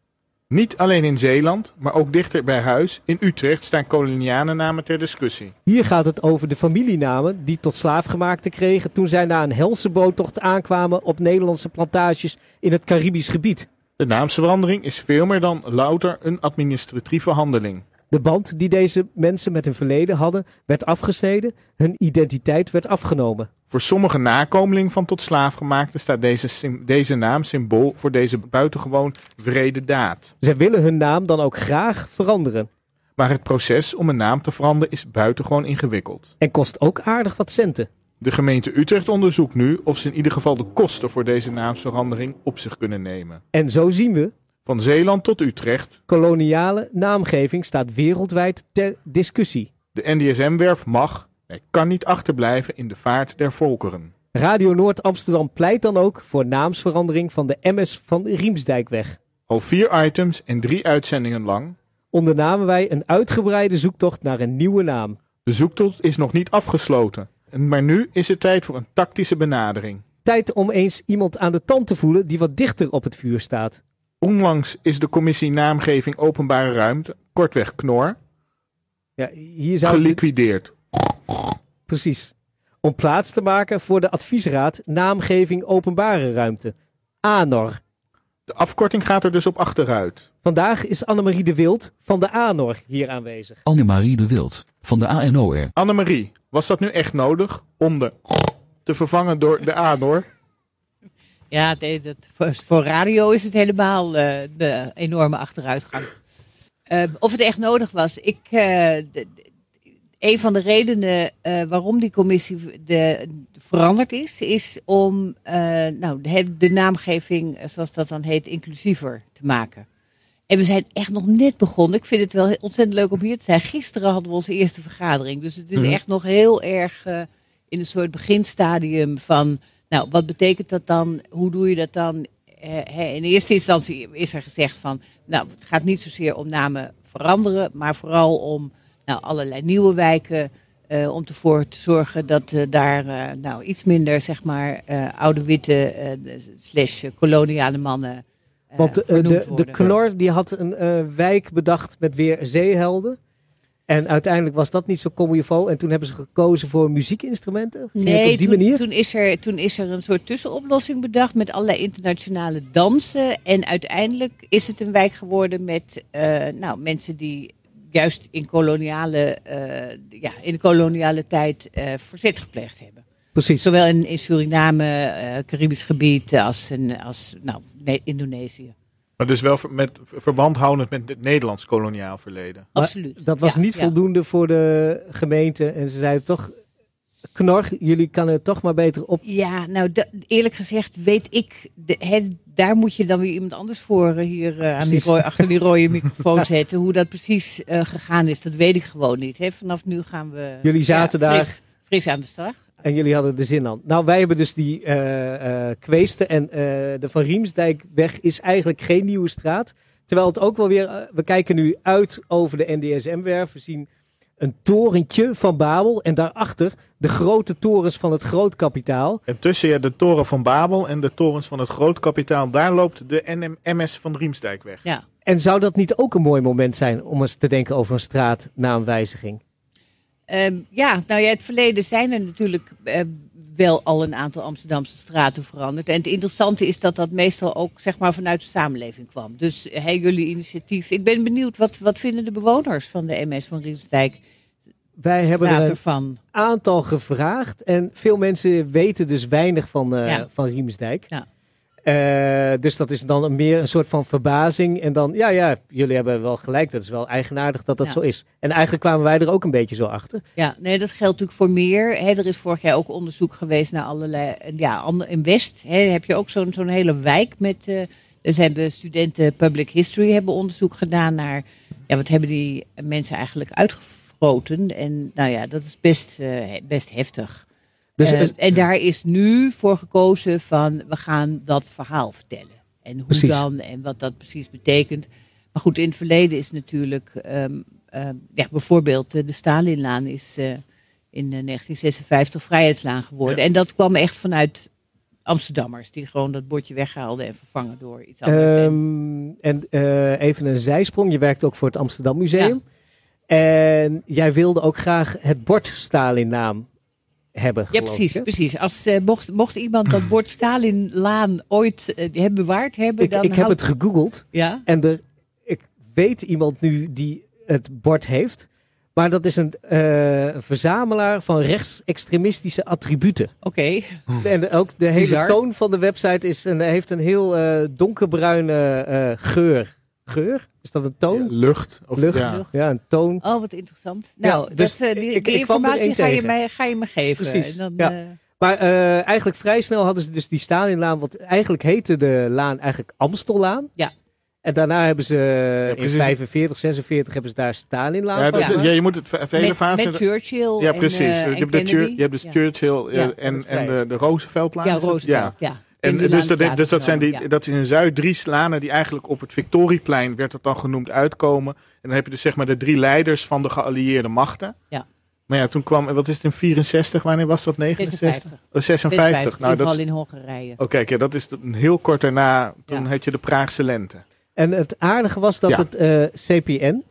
Niet alleen in Zeeland, maar ook dichter bij huis, in Utrecht, staan kolonianennamen ter discussie. Hier gaat het over de familienamen die tot slaafgemaakte kregen toen zij na een helse boottocht aankwamen op Nederlandse plantages in het Caribisch gebied. De naamsverandering is veel meer dan louter een administratieve handeling. De band die deze mensen met hun verleden hadden werd afgesneden, hun identiteit werd afgenomen. Voor sommige nakomelingen van tot slaafgemaakten staat deze, deze naam symbool voor deze buitengewoon vrede daad. Zij willen hun naam dan ook graag veranderen. Maar het proces om een naam te veranderen is buitengewoon ingewikkeld. En kost ook aardig wat centen. De gemeente Utrecht onderzoekt nu of ze in ieder geval de kosten voor deze naamsverandering op zich kunnen nemen. En zo zien we, Van Zeeland tot Utrecht, koloniale naamgeving staat wereldwijd ter discussie. de NDSM-werf mag en kan niet achterblijven in de vaart der volkeren. Radio Noord Amsterdam pleit dan ook voor naamsverandering van de MS van Riemsdijkweg. Al vier items en drie uitzendingen lang. Ondernamen wij een uitgebreide zoektocht naar een nieuwe naam. De zoektocht is nog niet afgesloten. Maar nu is het tijd voor een tactische benadering. Tijd om eens iemand aan de tand te voelen die wat dichter op het vuur staat. Onlangs is de commissie Naamgeving Openbare Ruimte, kortweg KNOR, Ja, hier zou geliquideerd. Precies. Om plaats te maken voor de adviesraad Naamgeving Openbare Ruimte. ANOR. De afkorting gaat er dus op achteruit. Vandaag is Annemarie de Wild van de ANOR hier aanwezig. Annemarie de Wild van de ANOR. Annemarie, was dat nu echt nodig om de te vervangen door de Anor? Ja, nee, dat, voor, voor radio is het helemaal eh, de enorme achteruitgang. Eh, of het echt nodig was. Ik, eh, de- een van de redenen waarom die commissie de, veranderd is, is om nou, de, de naamgeving, zoals dat dan heet, inclusiever te maken. En we zijn echt nog net begonnen. Ik vind het wel ontzettend leuk om hier te zijn. Gisteren hadden we onze eerste vergadering. Dus het is Mhm. echt nog heel erg in een soort beginstadium van... Nou, wat betekent dat dan? Hoe doe je dat dan? Eh, in eerste instantie is er gezegd van... Nou, het gaat niet zozeer om namen veranderen... maar vooral om nou, allerlei nieuwe wijken... eh, om ervoor te zorgen dat eh, daar eh, nou, iets minder, zeg maar... oude witte slash koloniale mannen... Want de, de, de. Knor die had een wijk bedacht met weer zeehelden. En uiteindelijk was dat niet zo comme il faut. En toen hebben ze gekozen voor muziekinstrumenten. Nee, op die toen, manier? Toen, is er, toen is er een soort tussenoplossing bedacht met allerlei internationale dansen. En uiteindelijk is het een wijk geworden met eh, nou, mensen die juist in koloniale, eh, ja, in de koloniale tijd eh, verzet gepleegd hebben. Precies. Zowel in, in Suriname, Caribisch gebied, als, in, als nou, Ne- Indonesië. Maar dus wel met verband houdend met het Nederlands koloniaal verleden. Maar Absoluut. Dat was Ja, niet ja. voldoende voor de gemeente. En ze zeiden toch, Knor, jullie kan het toch maar beter op. Ja, nou eerlijk gezegd weet ik, de, daar moet je dan weer iemand anders voor eh, hier eh, aan die achter die rode microfoon zetten. Hoe dat precies eh, gegaan is, dat weet ik gewoon niet. Hè. Vanaf nu gaan we Jullie zaten ja, daar. fris, fris aan de slag. En jullie hadden er zin aan. Nou, wij hebben dus die eh eh kweesten. En eh, de Van Riemsdijkweg is eigenlijk geen nieuwe straat. Terwijl het ook wel weer... we kijken nu uit over de NDSM-werf. We zien een torentje van Babel. En daarachter de grote torens van het grootkapitaal. En tussen ja, de toren van Babel en de torens van het grootkapitaal, daar loopt de NM MS van Riemsdijk weg. Ja. En zou dat niet ook een mooi moment zijn om eens te denken over een straatnaamwijziging? Ehm, ja, nou ja, in het verleden zijn er natuurlijk eh, wel al een aantal Amsterdamse straten veranderd. En het interessante is dat dat meestal ook zeg maar, vanuit de samenleving kwam. Dus eh, hey, jullie initiatief. Ik ben benieuwd, wat, wat vinden de bewoners van de MS van Riensdijk Wij hebben er een aantal gevraagd. En veel mensen weten dus weinig van, Ja. van Riemsdijk. Ja. Eh, dus dat is dan meer een soort van verbazing. En dan, ja, ja, jullie hebben wel gelijk. Dat is wel eigenaardig dat dat Ja. zo is. En eigenlijk kwamen wij er ook een beetje zo achter. Ja, nee, dat geldt natuurlijk voor meer. Hè, er is vorig jaar ook onderzoek geweest naar allerlei. Ja, in West heb je ook zo'n zo'n hele wijk met. eh dus hebben studenten public history hebben onderzoek gedaan naar. Ja, wat hebben die mensen eigenlijk uitgefroten? En nou ja, dat is best, eh, best heftig. Dus Eh, en daar is nu voor gekozen van we gaan dat verhaal vertellen. En hoe Precies. dan en wat dat precies betekent. Maar goed, in het verleden is natuurlijk, ehm, ehm, ja, bijvoorbeeld eh, de Stalinlaan is eh, in eh, 1956 Vrijheidslaan geworden. En dat kwam echt vanuit Amsterdammers die gewoon dat bordje weghaalden en vervangen door iets anders. En- Ehm, en even een zijsprong. Je werkt ook voor het Amsterdam Museum. En jij wilde ook graag het bord Stalin-naam hebben. ja, precies, precies. Als, eh, mocht, mocht iemand dat bord Stalinlaan ooit hebben bewaard hebben, Ik, dan ik heb het gegoogeld. Ja? En er, ik weet iemand nu die het bord heeft. Maar dat is een, eh, verzamelaar van rechtsextremistische attributen. Oké. En ook de hele Bizar. toon van de website is een, heeft een heel donkerbruine geur. Geur? Is dat een toon? Lucht. Of, Lucht. ja. Ja. een toon. Oh, wat interessant. Ja, Nou, dus dat, eh, die, ik- die ik kwam informatie ga je, mij, ga je me geven. Precies, En Dan, ja. eh, Maar eh, eigenlijk vrij snel hadden ze dus die Stalinlaan. Want eigenlijk heette de laan eigenlijk Amstellaan. Ja. En daarna hebben ze in precies. 45, 46 hebben ze daar Stalinlaan Ja, dat- gemaakt. ja, je moet het ve- vele met, fasen... met Churchill Ja, en, precies. je, en hebt de je hebt dus Ja. Churchill Ja, en, en de, de Rooseveltlaan. Ja? Roosevelt, ja. En die dus, dat, dus dat zijn die, ja. dat is in Zuid drie slanen die eigenlijk op het Victorieplein, werd het dan genoemd, uitkomen. En dan heb je dus zeg maar de drie leiders van de geallieerde machten. Ja. Maar ja, toen kwam, wat is het in 64, wanneer was dat? 69? 56. Oh, 56. Nou, dat inval is, in Hongarije. kijk, ja, dat is een heel kort daarna, toen Ja. had je de Praagse lente. En het aardige was dat Ja. het eh, CPN,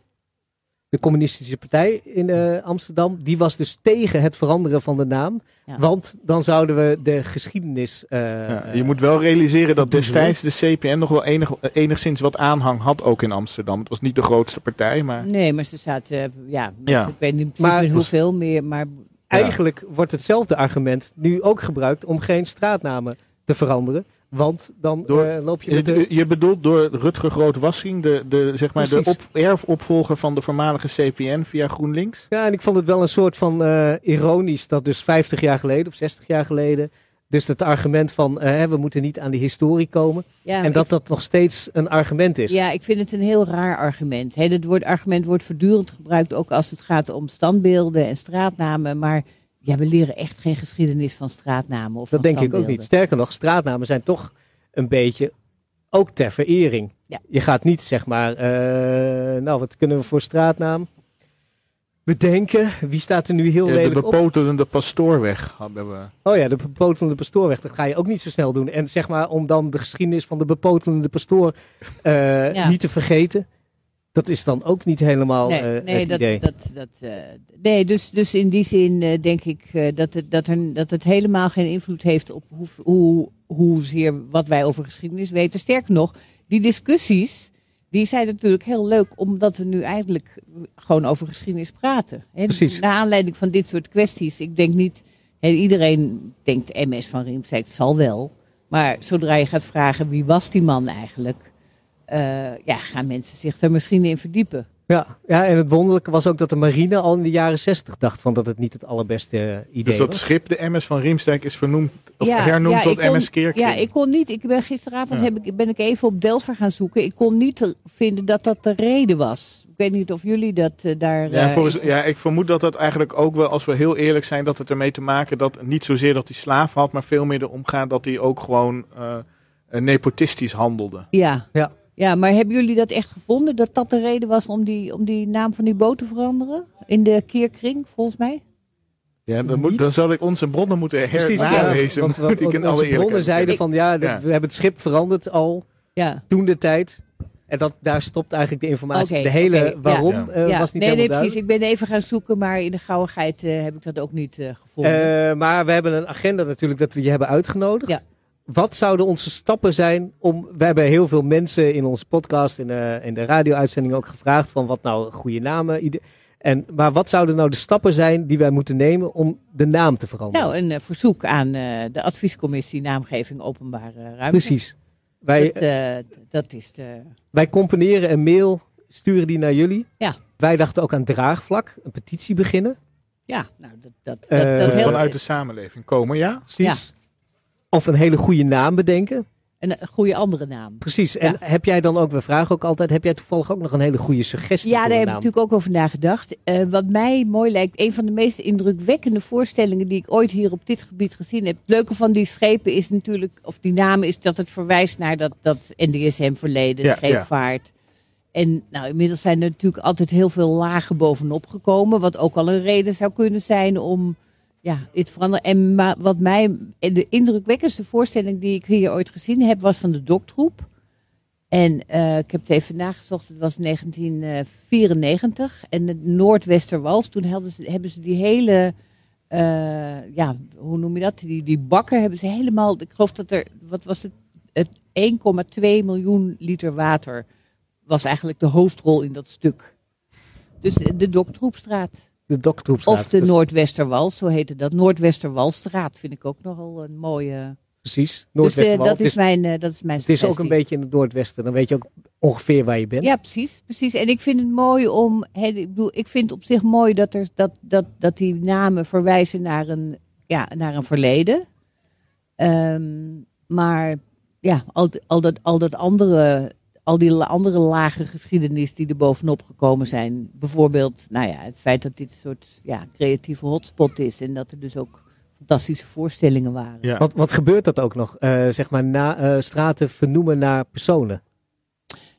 de communistische partij in eh, Amsterdam, die was dus tegen het veranderen van de naam. Ja. Want dan zouden we de geschiedenis. eh, Ja, eh, je moet wel realiseren dat destijds de CPN nog wel enig, enigszins wat aanhang had, ook in Amsterdam. Het was niet de grootste partij, maar... Nee, maar ze staat, eh, ja, Ja. ik weet niet precies Maar- met hoeveel meer, maar Eigenlijk wordt hetzelfde argument nu ook gebruikt om geen straatnamen te veranderen. Want dan Door- eh, loop je met de. Je, bedoelt door Rutger Groot-Wassing, de, de, zeg maar de op, erfopvolger van de voormalige CPN via GroenLinks? Ja, en ik vond het wel een soort van eh, ironisch dat dus 50 jaar geleden of 60 jaar geleden. Dus het argument van eh, hè, we moeten niet aan die historie komen. ja, en dat ik- dat nog steeds een argument is. Ja, ik vind het een heel raar argument. Hè, het woord, argument wordt voortdurend gebruikt, ook als het gaat om standbeelden en straatnamen. Maar ja, we leren echt geen geschiedenis van straatnamen of dat van denk ik ook niet. Sterker nog, straatnamen zijn toch een beetje ook ter verering. Ja. Je gaat niet zeg maar, eh, nou wat kunnen we voor straatnaam bedenken? Wie staat er nu heel Ja, de lelijk op? bepotelende pastoorweg hebben we. Oh ja, de bepotelende pastoorweg. Dat ga je ook niet zo snel doen. En zeg maar, om dan de geschiedenis van de bepotelende pastoor eh, Ja. niet te vergeten. Dat is dan ook niet helemaal Nee, eh, nee, het dat, idee. dat, dat, eh, nee dus, dus in die zin eh, denk ik dat, het, dat, er, dat het helemaal geen invloed heeft op hoe, hoe, hoezeer wat wij over geschiedenis weten. Sterker nog, die discussies, die zijn natuurlijk heel leuk, omdat we nu eigenlijk gewoon over geschiedenis praten. Hè, Precies. Naar aanleiding van dit soort kwesties. Ik denk niet, hè, iedereen denkt MS van Riemsdijk, zal wel. Maar zodra je gaat vragen wie was die man eigenlijk, ja, gaan mensen zich er misschien in verdiepen. Ja, ja, en het wonderlijke was ook dat de marine al in de jaren zestig dacht van dat het niet het allerbeste eh, idee Dus dat was. schip, de MS van Riemsdijk, is vernoemd, of hernoemd tot ik kon- MS Keerkring. Ja, ik kon niet. Ik ben gisteravond Ja. heb ik, ben ik even op Delver gaan zoeken. Ik kon niet vinden dat dat de reden was. Ik weet niet of jullie dat eh, daar. Ja, eh, volgens, ja, ik vermoed dat dat eigenlijk ook wel, als we heel eerlijk zijn, dat het ermee te maken dat niet zozeer dat hij slaaf had, maar veel meer erom gaat dat hij ook gewoon eh, eh, nepotistisch handelde. ja. Ja. Ja, maar hebben jullie dat echt gevonden? Dat dat de reden was om die, om die naam van die boot te veranderen? In de Keerkring, volgens mij? Ja, dan, moet, dan zal ik onze bronnen moeten Precies, ja, want, ik in alle onze bronnen zeiden van ja, de- Ja. we hebben het schip veranderd al Ja. toen de tijd. En dat, daar stopt eigenlijk de informatie. De hele waarom Ja. eh, ja. was niet nee, nee, precies. Ik ben even gaan zoeken, maar in de gauwigheid eh, heb ik dat ook niet eh, gevonden. Eh, maar we hebben een agenda natuurlijk dat we je hebben uitgenodigd. Ja. Wat zouden onze stappen zijn om... We hebben heel veel mensen in onze podcast, in de, in de radio-uitzending ook gevraagd van wat nou goede namen... En, maar wat zouden nou de stappen zijn die wij moeten nemen om de naam te veranderen? nou, een eh, verzoek aan eh, de adviescommissie Naamgeving Openbare Ruimte. Precies. Wij, Dat, eh, dat is de... wij componeren een mail, sturen die naar jullie. Ja. Wij dachten ook aan draagvlak, een petitie beginnen. Ja, nou, dat, dat, dat, dat heel... Vanuit de samenleving komen, ja? Precies. Of een hele goede naam bedenken. Een, een goede andere naam. Precies. En Ja. heb jij dan ook, we vragen ook altijd, heb jij toevallig ook nog een hele goede suggestie Ja, voor daar heb ik naam? natuurlijk ook over nagedacht. Eh, wat mij mooi lijkt, een van de meest indrukwekkende voorstellingen die ik ooit hier op dit gebied gezien heb. Het leuke van die schepen is natuurlijk, of die namen, is dat het verwijst naar dat, dat NDSM-verleden, Ja, scheepvaart. En nou, inmiddels zijn er natuurlijk altijd heel veel lagen bovenop gekomen. Wat ook al een reden zou kunnen zijn om ja, dit te veranderen. En maar wat mij, de indrukwekkendste voorstelling die ik hier ooit gezien heb, was van de Doktroep. En eh, ik heb het even nagezocht, het was 1994. En het Noordwesterwals, toen hadden ze, hebben ze die hele, eh, ja, hoe noem je dat? Die, die bakken hebben ze helemaal, ik geloof dat er, wat was het? Het 1,2 miljoen liter water was eigenlijk de hoofdrol in dat stuk. Dus de Doktroepstraat. De Doktroepstraat. Of de Dus- Noordwesterwals, zo heette dat. Noordwesterwalstraat vind ik ook nogal een mooie. Precies. Dus eh, Noordwesterwal. dat, Het is mijn, eh, dat is mijn Het is ook een beetje in het noordwesten. Dan weet je ook ongeveer waar je bent. Ja, precies, precies. En ik vind het mooi om. ik, bedoel, ik vind op zich mooi dat, er, dat, dat, dat die namen verwijzen naar een, ja, naar een verleden. Ehm, maar ja, al, al, dat, al dat andere. Al die andere lage geschiedenis die er bovenop gekomen zijn. Bijvoorbeeld, nou ja, het feit dat dit een soort ja, creatieve hotspot is. En dat er dus ook fantastische voorstellingen waren. Ja. Wat, wat gebeurt dat ook nog? Eh, zeg maar, na, eh, straten vernoemen naar personen.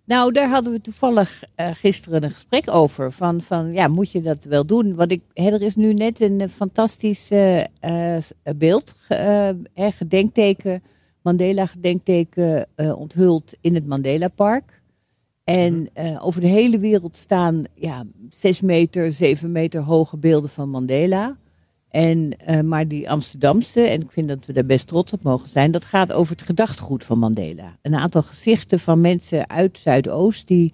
Nou, daar hadden we toevallig eh, gisteren een gesprek over. Van, van ja, moet je dat wel doen? Want ik, hè, er is nu net een fantastisch eh, eh, eh, beeld, eh, gedenkteken, Mandela gedenkteken eh, onthuld in het Mandela Park. En eh, over de hele wereld staan ja, zes meter, zeven meter hoge beelden van Mandela. En, eh, maar die Amsterdamse, en ik vind dat we daar best trots op mogen zijn, dat gaat over het gedachtegoed van Mandela. Een aantal gezichten van mensen uit Zuidoost die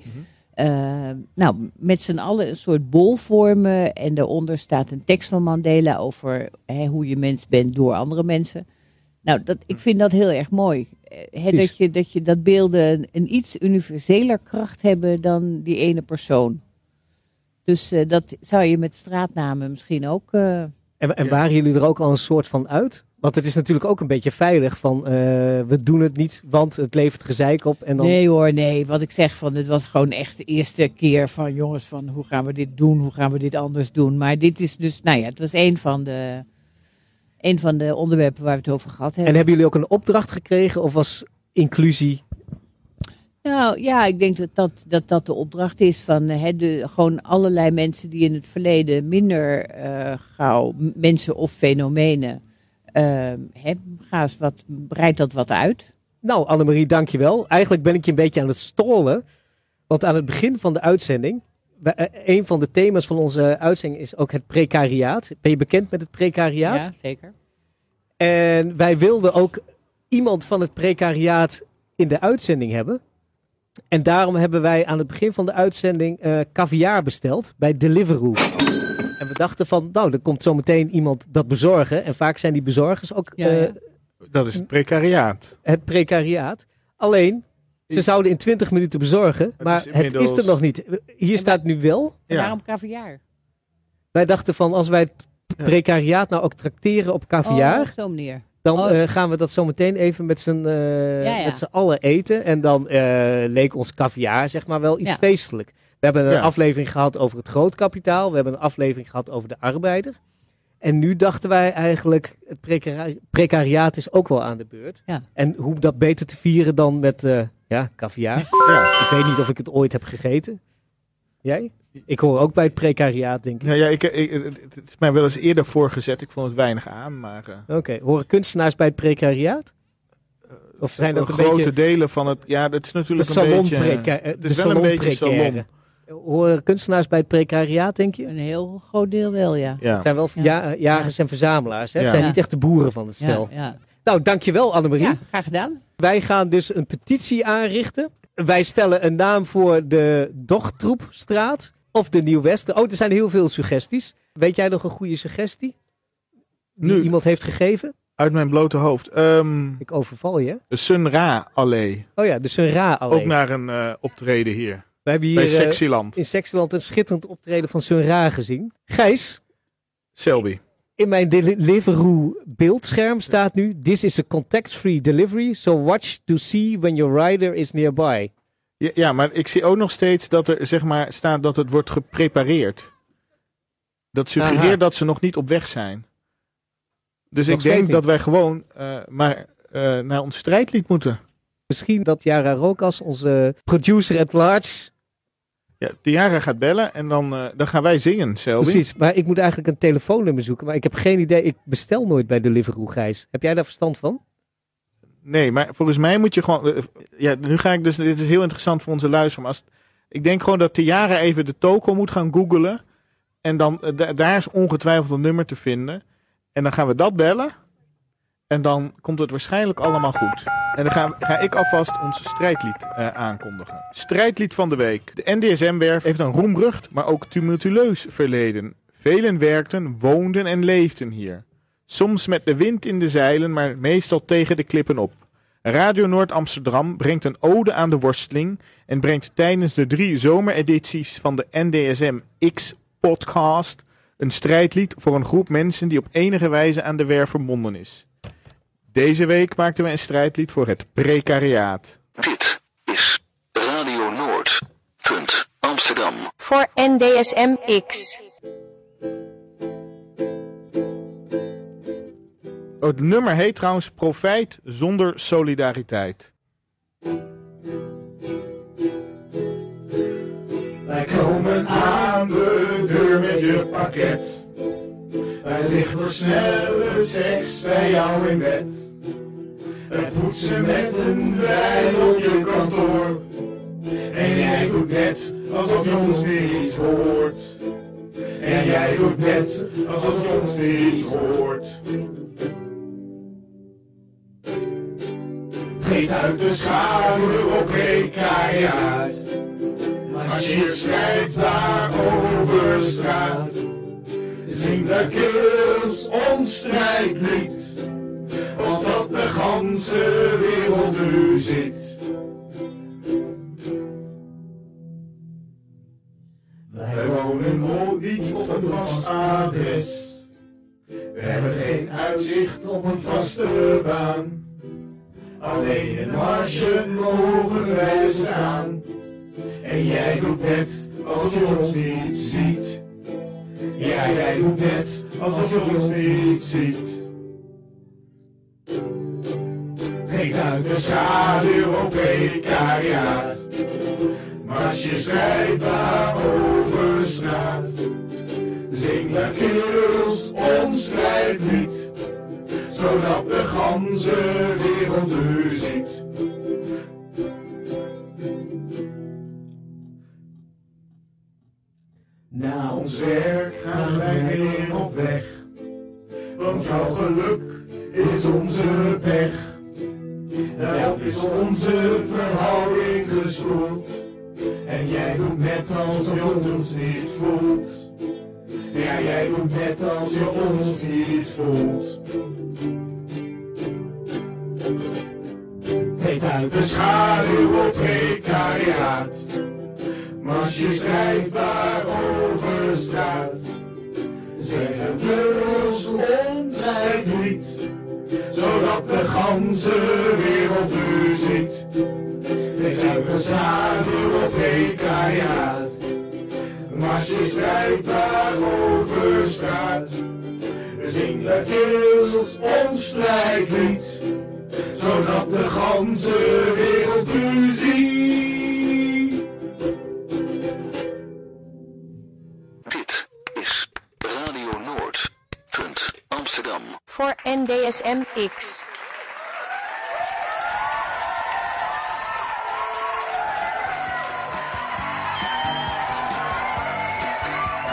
eh, nou, met z'n allen een soort bol vormen. En daaronder staat een tekst van Mandela over hè, hoe je mens bent door andere mensen. Nou, dat, ik vind dat heel erg mooi. Eh, Hè, dat, je, dat, je, dat beelden een iets universeler kracht hebben dan die ene persoon. Dus eh, dat zou je met straatnamen misschien ook. eh, En, en waren jullie er ook al een soort van uit? Want het is natuurlijk ook een beetje veilig van eh, we doen het niet, want het levert gezeik op. En dan, Nee hoor, nee. Wat ik zeg van, het was gewoon echt de eerste keer van jongens van hoe gaan we dit doen, hoe gaan we dit anders doen. Maar dit is dus, nou ja, het was een van de, een van de onderwerpen waar we het over gehad en hebben. hebben jullie ook een opdracht gekregen of was inclusie? Nou ja, ik denk dat dat, dat, dat de opdracht is van eh, hè, de, gewoon allerlei mensen die in het verleden minder eh, gauw, mensen of fenomenen, eh, hè, ga eens wat, breid dat wat uit. Nou, Annemarie, dankjewel. Eigenlijk ben ik je een beetje aan het stallen. Want aan het begin van de uitzending, een van de thema's van onze uitzending is ook het precariaat. Ben je bekend met het precariaat? Ja, zeker. En wij wilden ook iemand van het precariaat in de uitzending hebben. En daarom hebben wij aan het begin van de uitzending eh caviar besteld bij Deliveroo. En we dachten van, nou, er komt zometeen iemand dat bezorgen. En vaak zijn die bezorgers ook Ja, eh, ja. Dat is het precariaat. het precariaat. Alleen, ze zouden in 20 minuten bezorgen, maar is het is er nog niet. Hier staat nu wel. Ja. waarom caviar? Wij dachten van, als wij het precariaat nou ook trakteren op caviar... Oh, op zo'n manier. Dan Oh. eh, gaan we dat zo meteen even met z'n eh, Ja, ja. met z'n allen eten. En dan eh, leek ons caviar zeg maar wel iets Ja. feestelijk. We hebben een Ja. aflevering gehad over het grootkapitaal. We hebben een aflevering gehad over de arbeider. En nu dachten wij eigenlijk, het precari- precariaat is ook wel aan de beurt. Ja. En hoe dat beter te vieren dan met eh, ja, caviar. Ja. Ik weet niet of ik het ooit heb gegeten. Jij? Ik hoor ook bij het precariaat, denk ik. Nou ja, ik, ik, het is mij wel eens eerder voorgezet. Ik vond het weinig aan, maar... eh, Oké, horen kunstenaars bij het precariaat? Of zijn dat een grote beetje... delen van het... Ja, dat is De natuurlijk een salon beetje... het de is wel een beetje salon. Horen kunstenaars bij het precariaat, denk je? Een heel groot deel wel, ja. Ja. Het zijn wel Ja. ja, eh, jagers en verzamelaars. Hè? Het Ja. zijn Ja. niet echt de boeren van het stel. Ja, ja. Nou, dankjewel Annemarie. ja, graag gedaan. Wij gaan dus een petitie aanrichten. Wij stellen een naam voor de Dochtroepstraat of de Nieuw-Westen. Oh, er zijn heel veel suggesties. Weet jij nog een goede suggestie? Die Nu. iemand heeft gegeven? Uit mijn blote hoofd. Ehm Ik overval je. de Sun Ra Allee. Oh ja, de Sunra Allee. Ook naar een eh, optreden hier. We hebben hier Bij eh, in Sexyland een schitterend optreden van Sunra gezien. Gijs, Selby. In mijn Deliveroo beeldscherm staat nu: This is a context-free delivery, so watch to see when your rider is nearby. Ja, ja, maar ik zie ook nog steeds dat er zeg maar, staat dat het wordt geprepareerd. Dat suggereert Aha. dat ze nog niet op weg zijn. Dus Nog ik denk dat wij gewoon eh, maar eh, naar ons strijdlied moeten. Misschien dat Jara Rokas, onze producer at large. Ja, Tiara gaat bellen en dan, eh, dan gaan wij zingen, Selby. Precies, maar ik moet eigenlijk een telefoonnummer zoeken. Maar ik heb geen idee. Ik bestel nooit bij Deliveroo, Gijs. Heb jij daar verstand van? Nee, maar volgens mij moet je gewoon... eh, Ja, nu ga ik dus... Dit is heel interessant voor onze luisteraar. Maar als, ik denk gewoon dat Tiara even de toko moet gaan googlen. En dan... eh, da- daar is ongetwijfeld een nummer te vinden. En dan gaan we dat bellen. En dan komt het waarschijnlijk allemaal goed. En dan ga, ga ik alvast ons strijdlied eh, aankondigen. Strijdlied van de week. De NDSM-werf heeft een roemrucht, maar ook tumultueus verleden. Velen werkten, woonden en leefden hier. Soms met de wind in de zeilen, maar meestal tegen de klippen op. Radio Noord Amsterdam brengt een ode aan de worsteling en brengt tijdens de drie zomeredities van de NDSM X-podcast een strijdlied voor een groep mensen die op enige wijze aan de werf verbonden is. Deze week maakten we een strijdlied voor het precariaat. Dit is Radio Noord. Punt Amsterdam. Voor NDSM-X. Het nummer heet trouwens Profijt zonder solidariteit. Wij komen aan de deur met je pakket. Wij liggen voor snelle seks bij jou in bed. Wij poetsen met een bij op je kantoor. En jij doet net alsof je ons niet hoort. En jij doet net alsof je ons niet hoort. Treed uit de schaduw op precariaat. Marcheer strijdbaar over straat. Zing de kils ons strijdlied. Want op de ganse wereld u zit. Wij wonen niet op een vast adres. We hebben geen uitzicht op een vaste baan. Alleen in marge mogen wij staan. En jij doet net alsof je ons niet ziet. Ja, jij doet net alsof je ons niet ziet. Trek uit de schaduw op precariaat. Mars je strijdbaar over straat. Zing de kils ons strijdlied. Zodat de ganse wereld u ziet. Weer op weg. Want jouw geluk is onze pech. Elk is onze verhouding gespoeld. En jij doet net alsof je ons niet voelt. Ja, jij doet net alsof je ons niet voelt. Heet uit de schaduw op precariaat. Als je strijdbaar over straat, zeggen we ons ontzijd niet, zodat de ganse wereld u ziet. Uit de schaduw op precariaat. Maar als je strijdbaar over straat, zing de kils ons strijdlied zodat de ganse wereld NDSMX.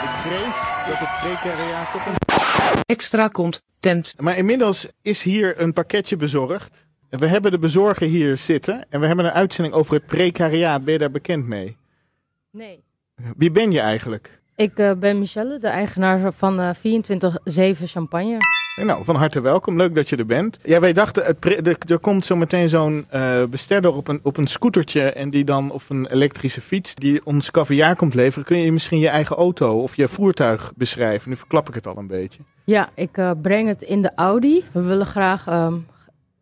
Ik vrees dat het precariaat op een... Extra content. Maar inmiddels is hier een pakketje bezorgd. En We hebben de bezorger hier zitten en we hebben een uitzending over het precariaat. Ben je daar bekend mee? Nee. Wie ben je eigenlijk? Ik eh, ben Michelle, de eigenaar van eh 24-7 Champagne. Nou, van harte welkom. Leuk dat je er bent. Ja, wij dachten, het pre- er, er komt zo meteen zo'n eh, besteller op een, op een scootertje en die dan op een elektrische fiets die ons caviar komt leveren. Kun je misschien je eigen auto of je voertuig beschrijven? Nu verklap ik het al een beetje. Ja, ik eh, breng het in de Audi. We willen graag ehm,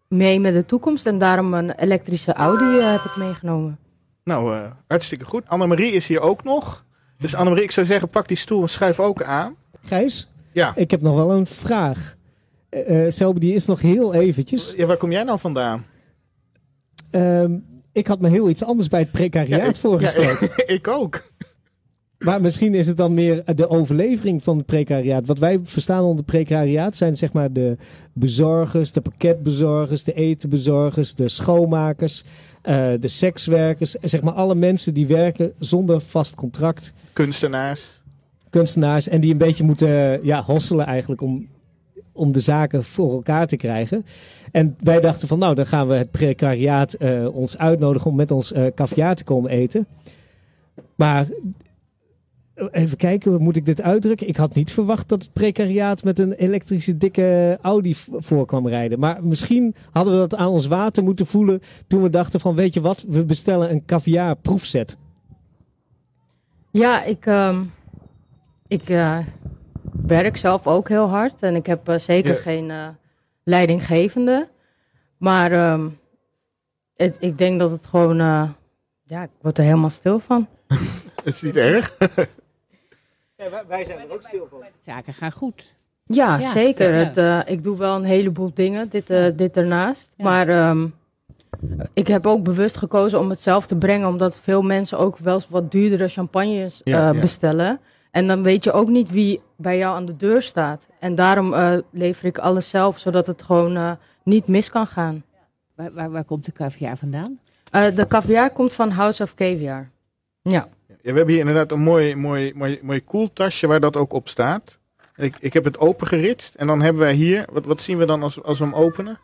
mee met de toekomst en daarom een elektrische Audi eh, heb ik meegenomen. Nou, eh, hartstikke goed. Annemarie is hier ook nog. Dus Annemarie, ik zou zeggen, pak die stoel en schuif ook aan. Gijs? Ja. Ik heb nog wel een vraag. Eh eh, Selby, die is nog heel eventjes. Ja, waar kom jij nou vandaan? Ehm, ik had me heel iets anders bij het precariaat Ja, ik- voorgesteld. ja, ik ook. Maar misschien is het dan meer de overlevering van het precariaat. Wat wij verstaan onder precariaat zijn zeg maar de bezorgers, de pakketbezorgers, de etenbezorgers, de schoonmakers, eh, de sekswerkers. Zeg maar alle mensen die werken zonder vast contract. Kunstenaars. Kunstenaars. En die een beetje moeten eh, ja, hosselen eigenlijk om, om de zaken voor elkaar te krijgen. En wij dachten van nou, dan gaan we het precariaat eh, ons uitnodigen om met ons eh caviar te komen eten. Maar Even kijken, hoe moet ik dit uitdrukken? Ik had niet verwacht dat het precariaat met een elektrische dikke Audi voor kwam rijden. Maar misschien hadden we dat aan ons water moeten voelen toen we dachten van weet je wat, we bestellen een caviar proefset. Ja, ik, ehm, ik eh, werk zelf ook heel hard en ik heb eh, zeker Ja. geen eh, leidinggevende. Maar ehm, het- ik denk dat het gewoon, eh, ja, ik word er helemaal stil van. Het is niet erg. wij zijn er ook stil van. Zaken gaan goed. Ja, Ja, zeker. ja. Het, eh, ik doe wel een heleboel dingen, dit, eh, dit ernaast. Maar ehm, ik heb ook bewust gekozen om het zelf te brengen, omdat veel mensen ook wel eens wat duurdere champagnes Ja, eh, ja. bestellen. En dan weet je ook niet wie bij jou aan de deur staat. En daarom eh, lever ik alles zelf, zodat het gewoon eh, niet mis kan gaan. Waar, waar, waar komt de caviar vandaan? Eh, de caviar komt van House of Caviar. Ja. Ja, we hebben hier inderdaad een mooi, mooi, mooi, mooi koeltasje waar dat ook op staat. En Ik, ik heb het opengeritst en dan hebben wij hier, wat, wat zien we dan als, als we hem openen?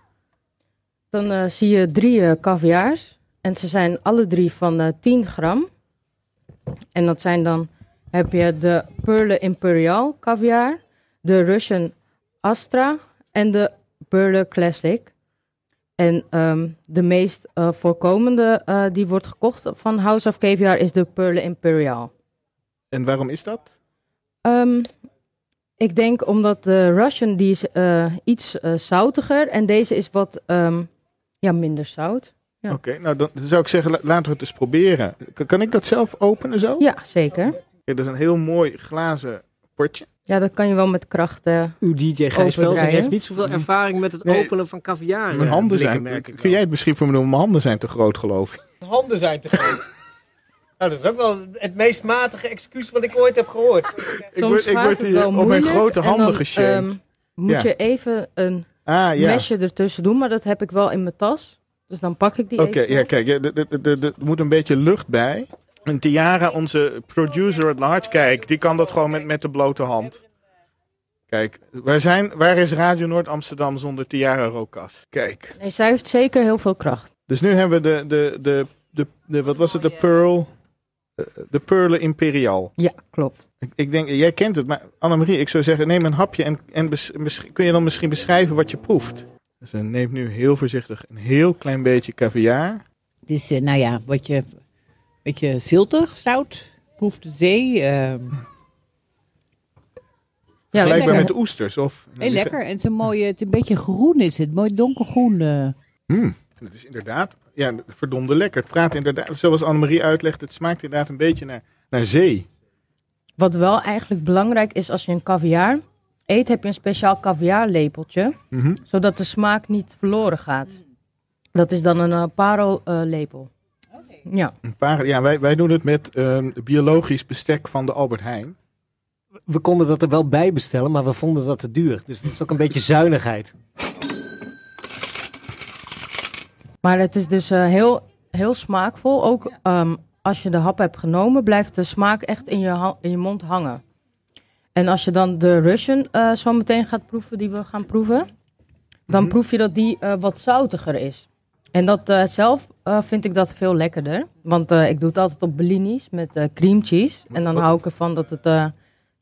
Dan zie je drie eh caviars. En ze zijn alle drie van eh 10 gram. En dat zijn dan, heb je de Perle Imperial caviar, de Russian Astra en de Perle Classic. En ehm, de meest eh, voorkomende eh, die wordt gekocht van House of Caviar is de Perle Imperial. En waarom is dat? Ehm, ik denk omdat de Russian die is eh, iets zoutiger en deze is wat ehm, ja, minder zout. Ja. Oké, nou dan zou ik zeggen, la- laten we het eens proberen. Kan, kan ik dat zelf openen zo? Ja, zeker. Dat is een heel mooi glazen potje. Ja, dat kan je wel met kracht. eh Uw DJ Gijs Velsen opendraaien. heeft niet zoveel ervaring met het Nee, openen van caviar. Mijn handen zijn, merk ik kun jij het misschien voor me doen? Mijn handen zijn te groot geloof ik. Handen zijn te groot. nou, dat is ook wel het meest matige excuus wat ik ooit heb gehoord. Soms word- ik word het hier op mijn grote en handen dan, geshamed. ehm, moet Ja. je even een Ah, ja. mesje ertussen doen, maar dat heb ik wel in mijn tas. Dus dan pak ik die Oké, even. ja, kijk, er moet een beetje lucht bij. En Tiara, onze producer at large, kijk, die kan dat gewoon met, met de blote hand. Kijk, waar, zijn, waar is Radio Noord Amsterdam zonder Tiara Rokas? Kijk. Nee, zij heeft zeker heel veel kracht. Dus nu hebben we de, de, de, de, de wat was het, de Pearl, de Pearle Imperial. Ja, klopt. Ik, ik denk, jij kent het, maar Annemarie, ik zou zeggen, neem een hapje en, en bes- bes- kun je dan misschien beschrijven wat je proeft? Dus ze neemt nu heel voorzichtig een heel klein beetje caviar. Is, eh, nou ja, wat je, beetje ziltig, zout, proeft de zee. ehm Ja, lekker. met de oesters, of? heel lekker. En het is een mooie, het is een beetje groen is het, mooi donkergroen. eh. Hmm, het is inderdaad, ja, verdomde lekker. Het praat inderdaad, zoals Annemarie uitlegt, het smaakt inderdaad een beetje naar, naar zee. Wat wel eigenlijk belangrijk is als je een caviar eet, heb je een speciaal caviarlepeltje. Mhm. Zodat de smaak niet verloren gaat. Dat is dan een uh, parellepel. Ja. Een paar, ja, wij, wij doen het met eh, biologisch bestek van de Albert Heijn. We konden dat er wel bij bestellen, maar we vonden dat te duur. Dus dat is ook een beetje zuinigheid. Maar het is dus eh, heel, heel smaakvol. Ook ehm, als je de hap hebt genomen, blijft de smaak echt in je, in je mond hangen. En als je dan de Russian eh, zo meteen gaat proeven, die we gaan proeven, dan proef je dat die eh, wat zoutiger is. En dat eh, zelf eh, vind ik dat veel lekkerder. Want eh, ik doe het altijd op bellinis met eh, cream cheese. En dan hou ik ervan dat het eh,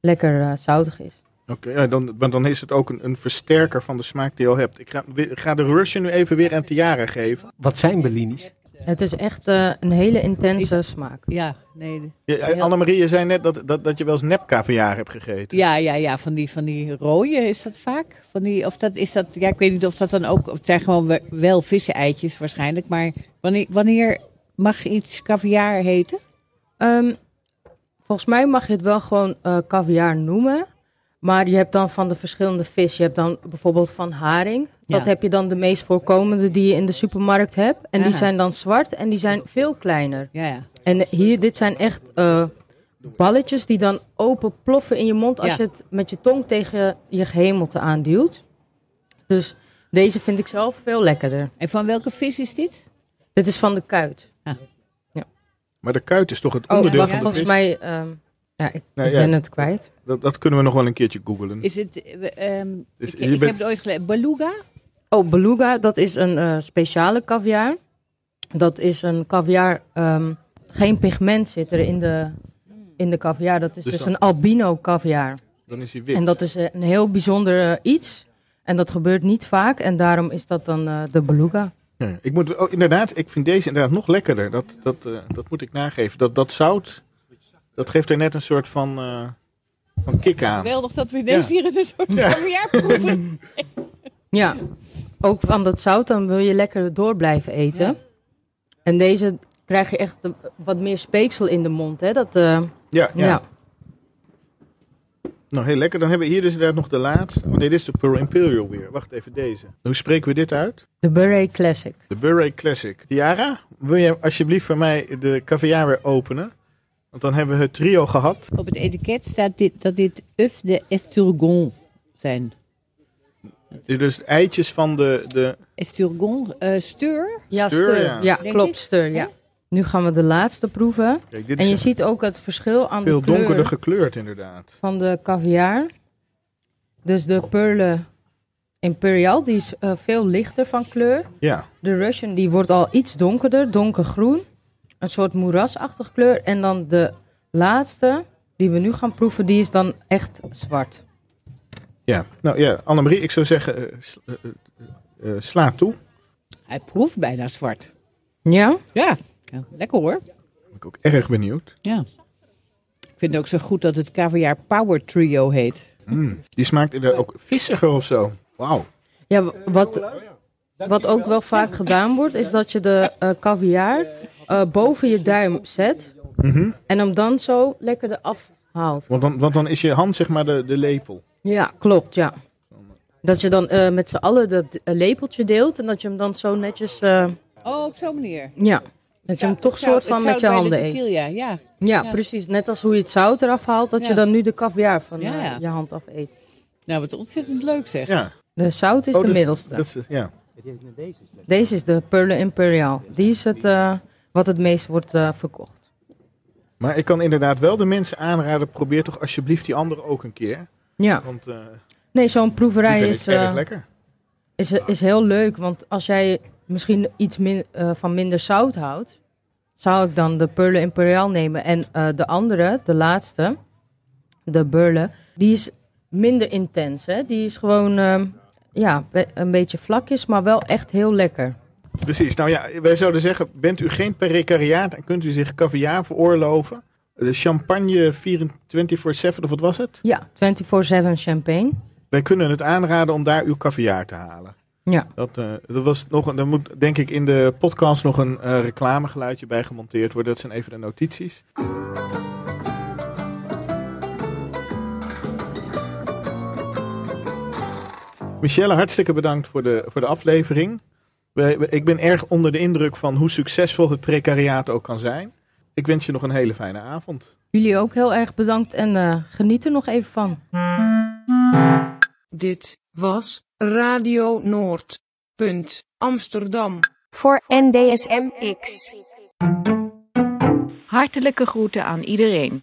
lekker eh, zoutig is. Oké, ja, dan, maar dan is het ook een, een versterker van de smaak die je al hebt. Ik ga, we- ik ga de Russian nu even weer aan Tiara geven. Wat zijn bellinis? Het is echt eh, een hele intense smaak. Ja, nee. Ja, Annemarie, je zei net dat, dat, dat je wel eens nep caviar hebt gegeten. Ja, ja, ja, van die, van die rode is dat vaak. Van die, of dat is dat, ja, ik weet niet of dat dan ook, of het zijn gewoon we- wel vissen-eitjes waarschijnlijk. Maar wanneer, wanneer mag iets caviar heten? Ehm, volgens mij mag je het wel gewoon eh caviar noemen. Maar je hebt dan van de verschillende vis. Je hebt dan bijvoorbeeld van haring. Dat Ja. heb je dan de meest voorkomende die je in de supermarkt hebt. En die Ja. zijn dan zwart en die zijn veel kleiner. Ja, ja. En hier, dit zijn echt eh, balletjes die dan open ploffen in je mond als Ja. je het met je tong tegen je gehemelte aanduwt. Dus deze vind ik zelf veel lekkerder. En van welke vis is dit? Dit is van de kuit. Maar de kuit is toch het Oh, onderdeel van de volgens vis? mij... ehm, ja, ik, Nou ik ja, ben het kwijt. Dat, dat kunnen we nog wel een keertje googlen. Is het, eh, ehm, ik, je ik bent- heb het ooit gelezen, beluga? Oh, beluga, dat is een eh, speciale caviar. Dat is een caviar, ehm, geen pigment zit er in de, in de caviar. Dat is Dus dus, dan- een albino caviar. Dan is hij wit. En dat is eh, een heel bijzonder eh, iets. En dat gebeurt niet vaak. En daarom is dat dan eh, de beluga. Ja, ik moet, oh, inderdaad, ik vind deze inderdaad nog lekkerder. Dat, dat, eh, dat moet ik nageven. Dat, dat zout, dat geeft er net een soort van, eh, van kick aan. Geweldig dat we Ja. hier een soort Ja. caviar proeven. Ja, ook van dat zout, dan wil je lekker door blijven eten. En deze krijg je echt wat meer speeksel in de mond. Hè? Dat, eh, Ja, ja. ja. Nou, heel lekker. Dan hebben we hier dus inderdaad nog de laatste. Oh nee, dit is de Pearl Imperial weer. Wacht even, deze. Hoe spreken we dit uit? De Beret Classic. De Bure Classic. Tiara, wil je alsjeblieft voor mij de caviar weer openen? Want dan hebben we het trio gehad. Op het etiket staat dit, dat dit œuf de esturgon zijn. Dus eitjes van de... de Esturgon, eh steur? Ja, Steur, steur. ja. Ja, klopt, steur. Ja. Nu gaan we de laatste proeven. Kijk, En je ziet ook het verschil aan veel de kleur donkerder gekleurd inderdaad. van de caviar. Dus de Pearle Imperial, die is eh, veel lichter van kleur. Ja. De Russian, die wordt al iets donkerder, donkergroen. Een soort moerasachtig kleur. En dan de laatste, die we nu gaan proeven, die is dan echt zwart. Ja, nou ja, Annemarie, ik zou zeggen, eh, sla, sla toe. Hij proeft bijna zwart. Ja? Ja, ja, lekker hoor. Ben ik ook erg benieuwd. Ja. Ik vind het ook zo goed dat het caviar Power Trio heet. Mm, die smaakt inderdaad ook vissiger of zo. Wauw. Ja, wat, wat ook wel vaak gedaan wordt, is dat je de eh caviar eh, boven je duim zet. Mhm. En hem dan zo lekker eraf haalt. Want, dan, want dan is je hand zeg maar de, de lepel. Ja, klopt, ja. Dat je dan eh, met z'n allen dat eh, lepeltje deelt en dat je hem dan zo netjes... eh, Oh, op zo'n manier. ja, dat je hem toch Zout- soort van met je handen eet. ja. Ja, Ja. precies. Net als hoe je het zout eraf haalt, dat Ja. je dan nu de caviar van je hand af eet. Nou, wat ontzettend leuk zeg. Ja. De zout is Oh, de dus- middelste. dat is- ja. Deze is de Pearle Imperial. Die is het eh, wat het meest wordt eh, verkocht. Maar ik kan inderdaad wel de mensen aanraden, probeer toch alsjeblieft die andere ook een keer. Ja. Want, eh, Nee, zo'n proeverij is, erg eh, lekker. is, is heel leuk. Want als jij misschien iets min, eh, van minder zout houdt, zou ik dan de Perle Imperial nemen. En eh, de andere, de laatste, de Burle, die is minder intens. Hè? Die is gewoon ehm, ja, een beetje vlakjes, maar wel echt heel lekker. Precies. Nou ja, wij zouden zeggen, bent u geen precariaat en kunt u zich caviar veroorloven? De champagne 24-7, of wat was het? Ja, 24-7 champagne. Wij kunnen het aanraden om daar uw caviar te halen. Ja. Dat, eh, dat was nog, er moet denk ik in de podcast nog een eh, reclamegeluidje bij gemonteerd worden. Dat zijn even de notities. Michelle, hartstikke bedankt voor de, voor de aflevering. Ik ben erg onder de indruk van hoe succesvol het precariaat ook kan zijn. Ik wens je nog een hele fijne avond. Jullie ook heel erg bedankt en eh, geniet er nog even van. Dit was Radio Noord. Punt. Amsterdam. Voor NDSM X. Hartelijke groeten aan iedereen.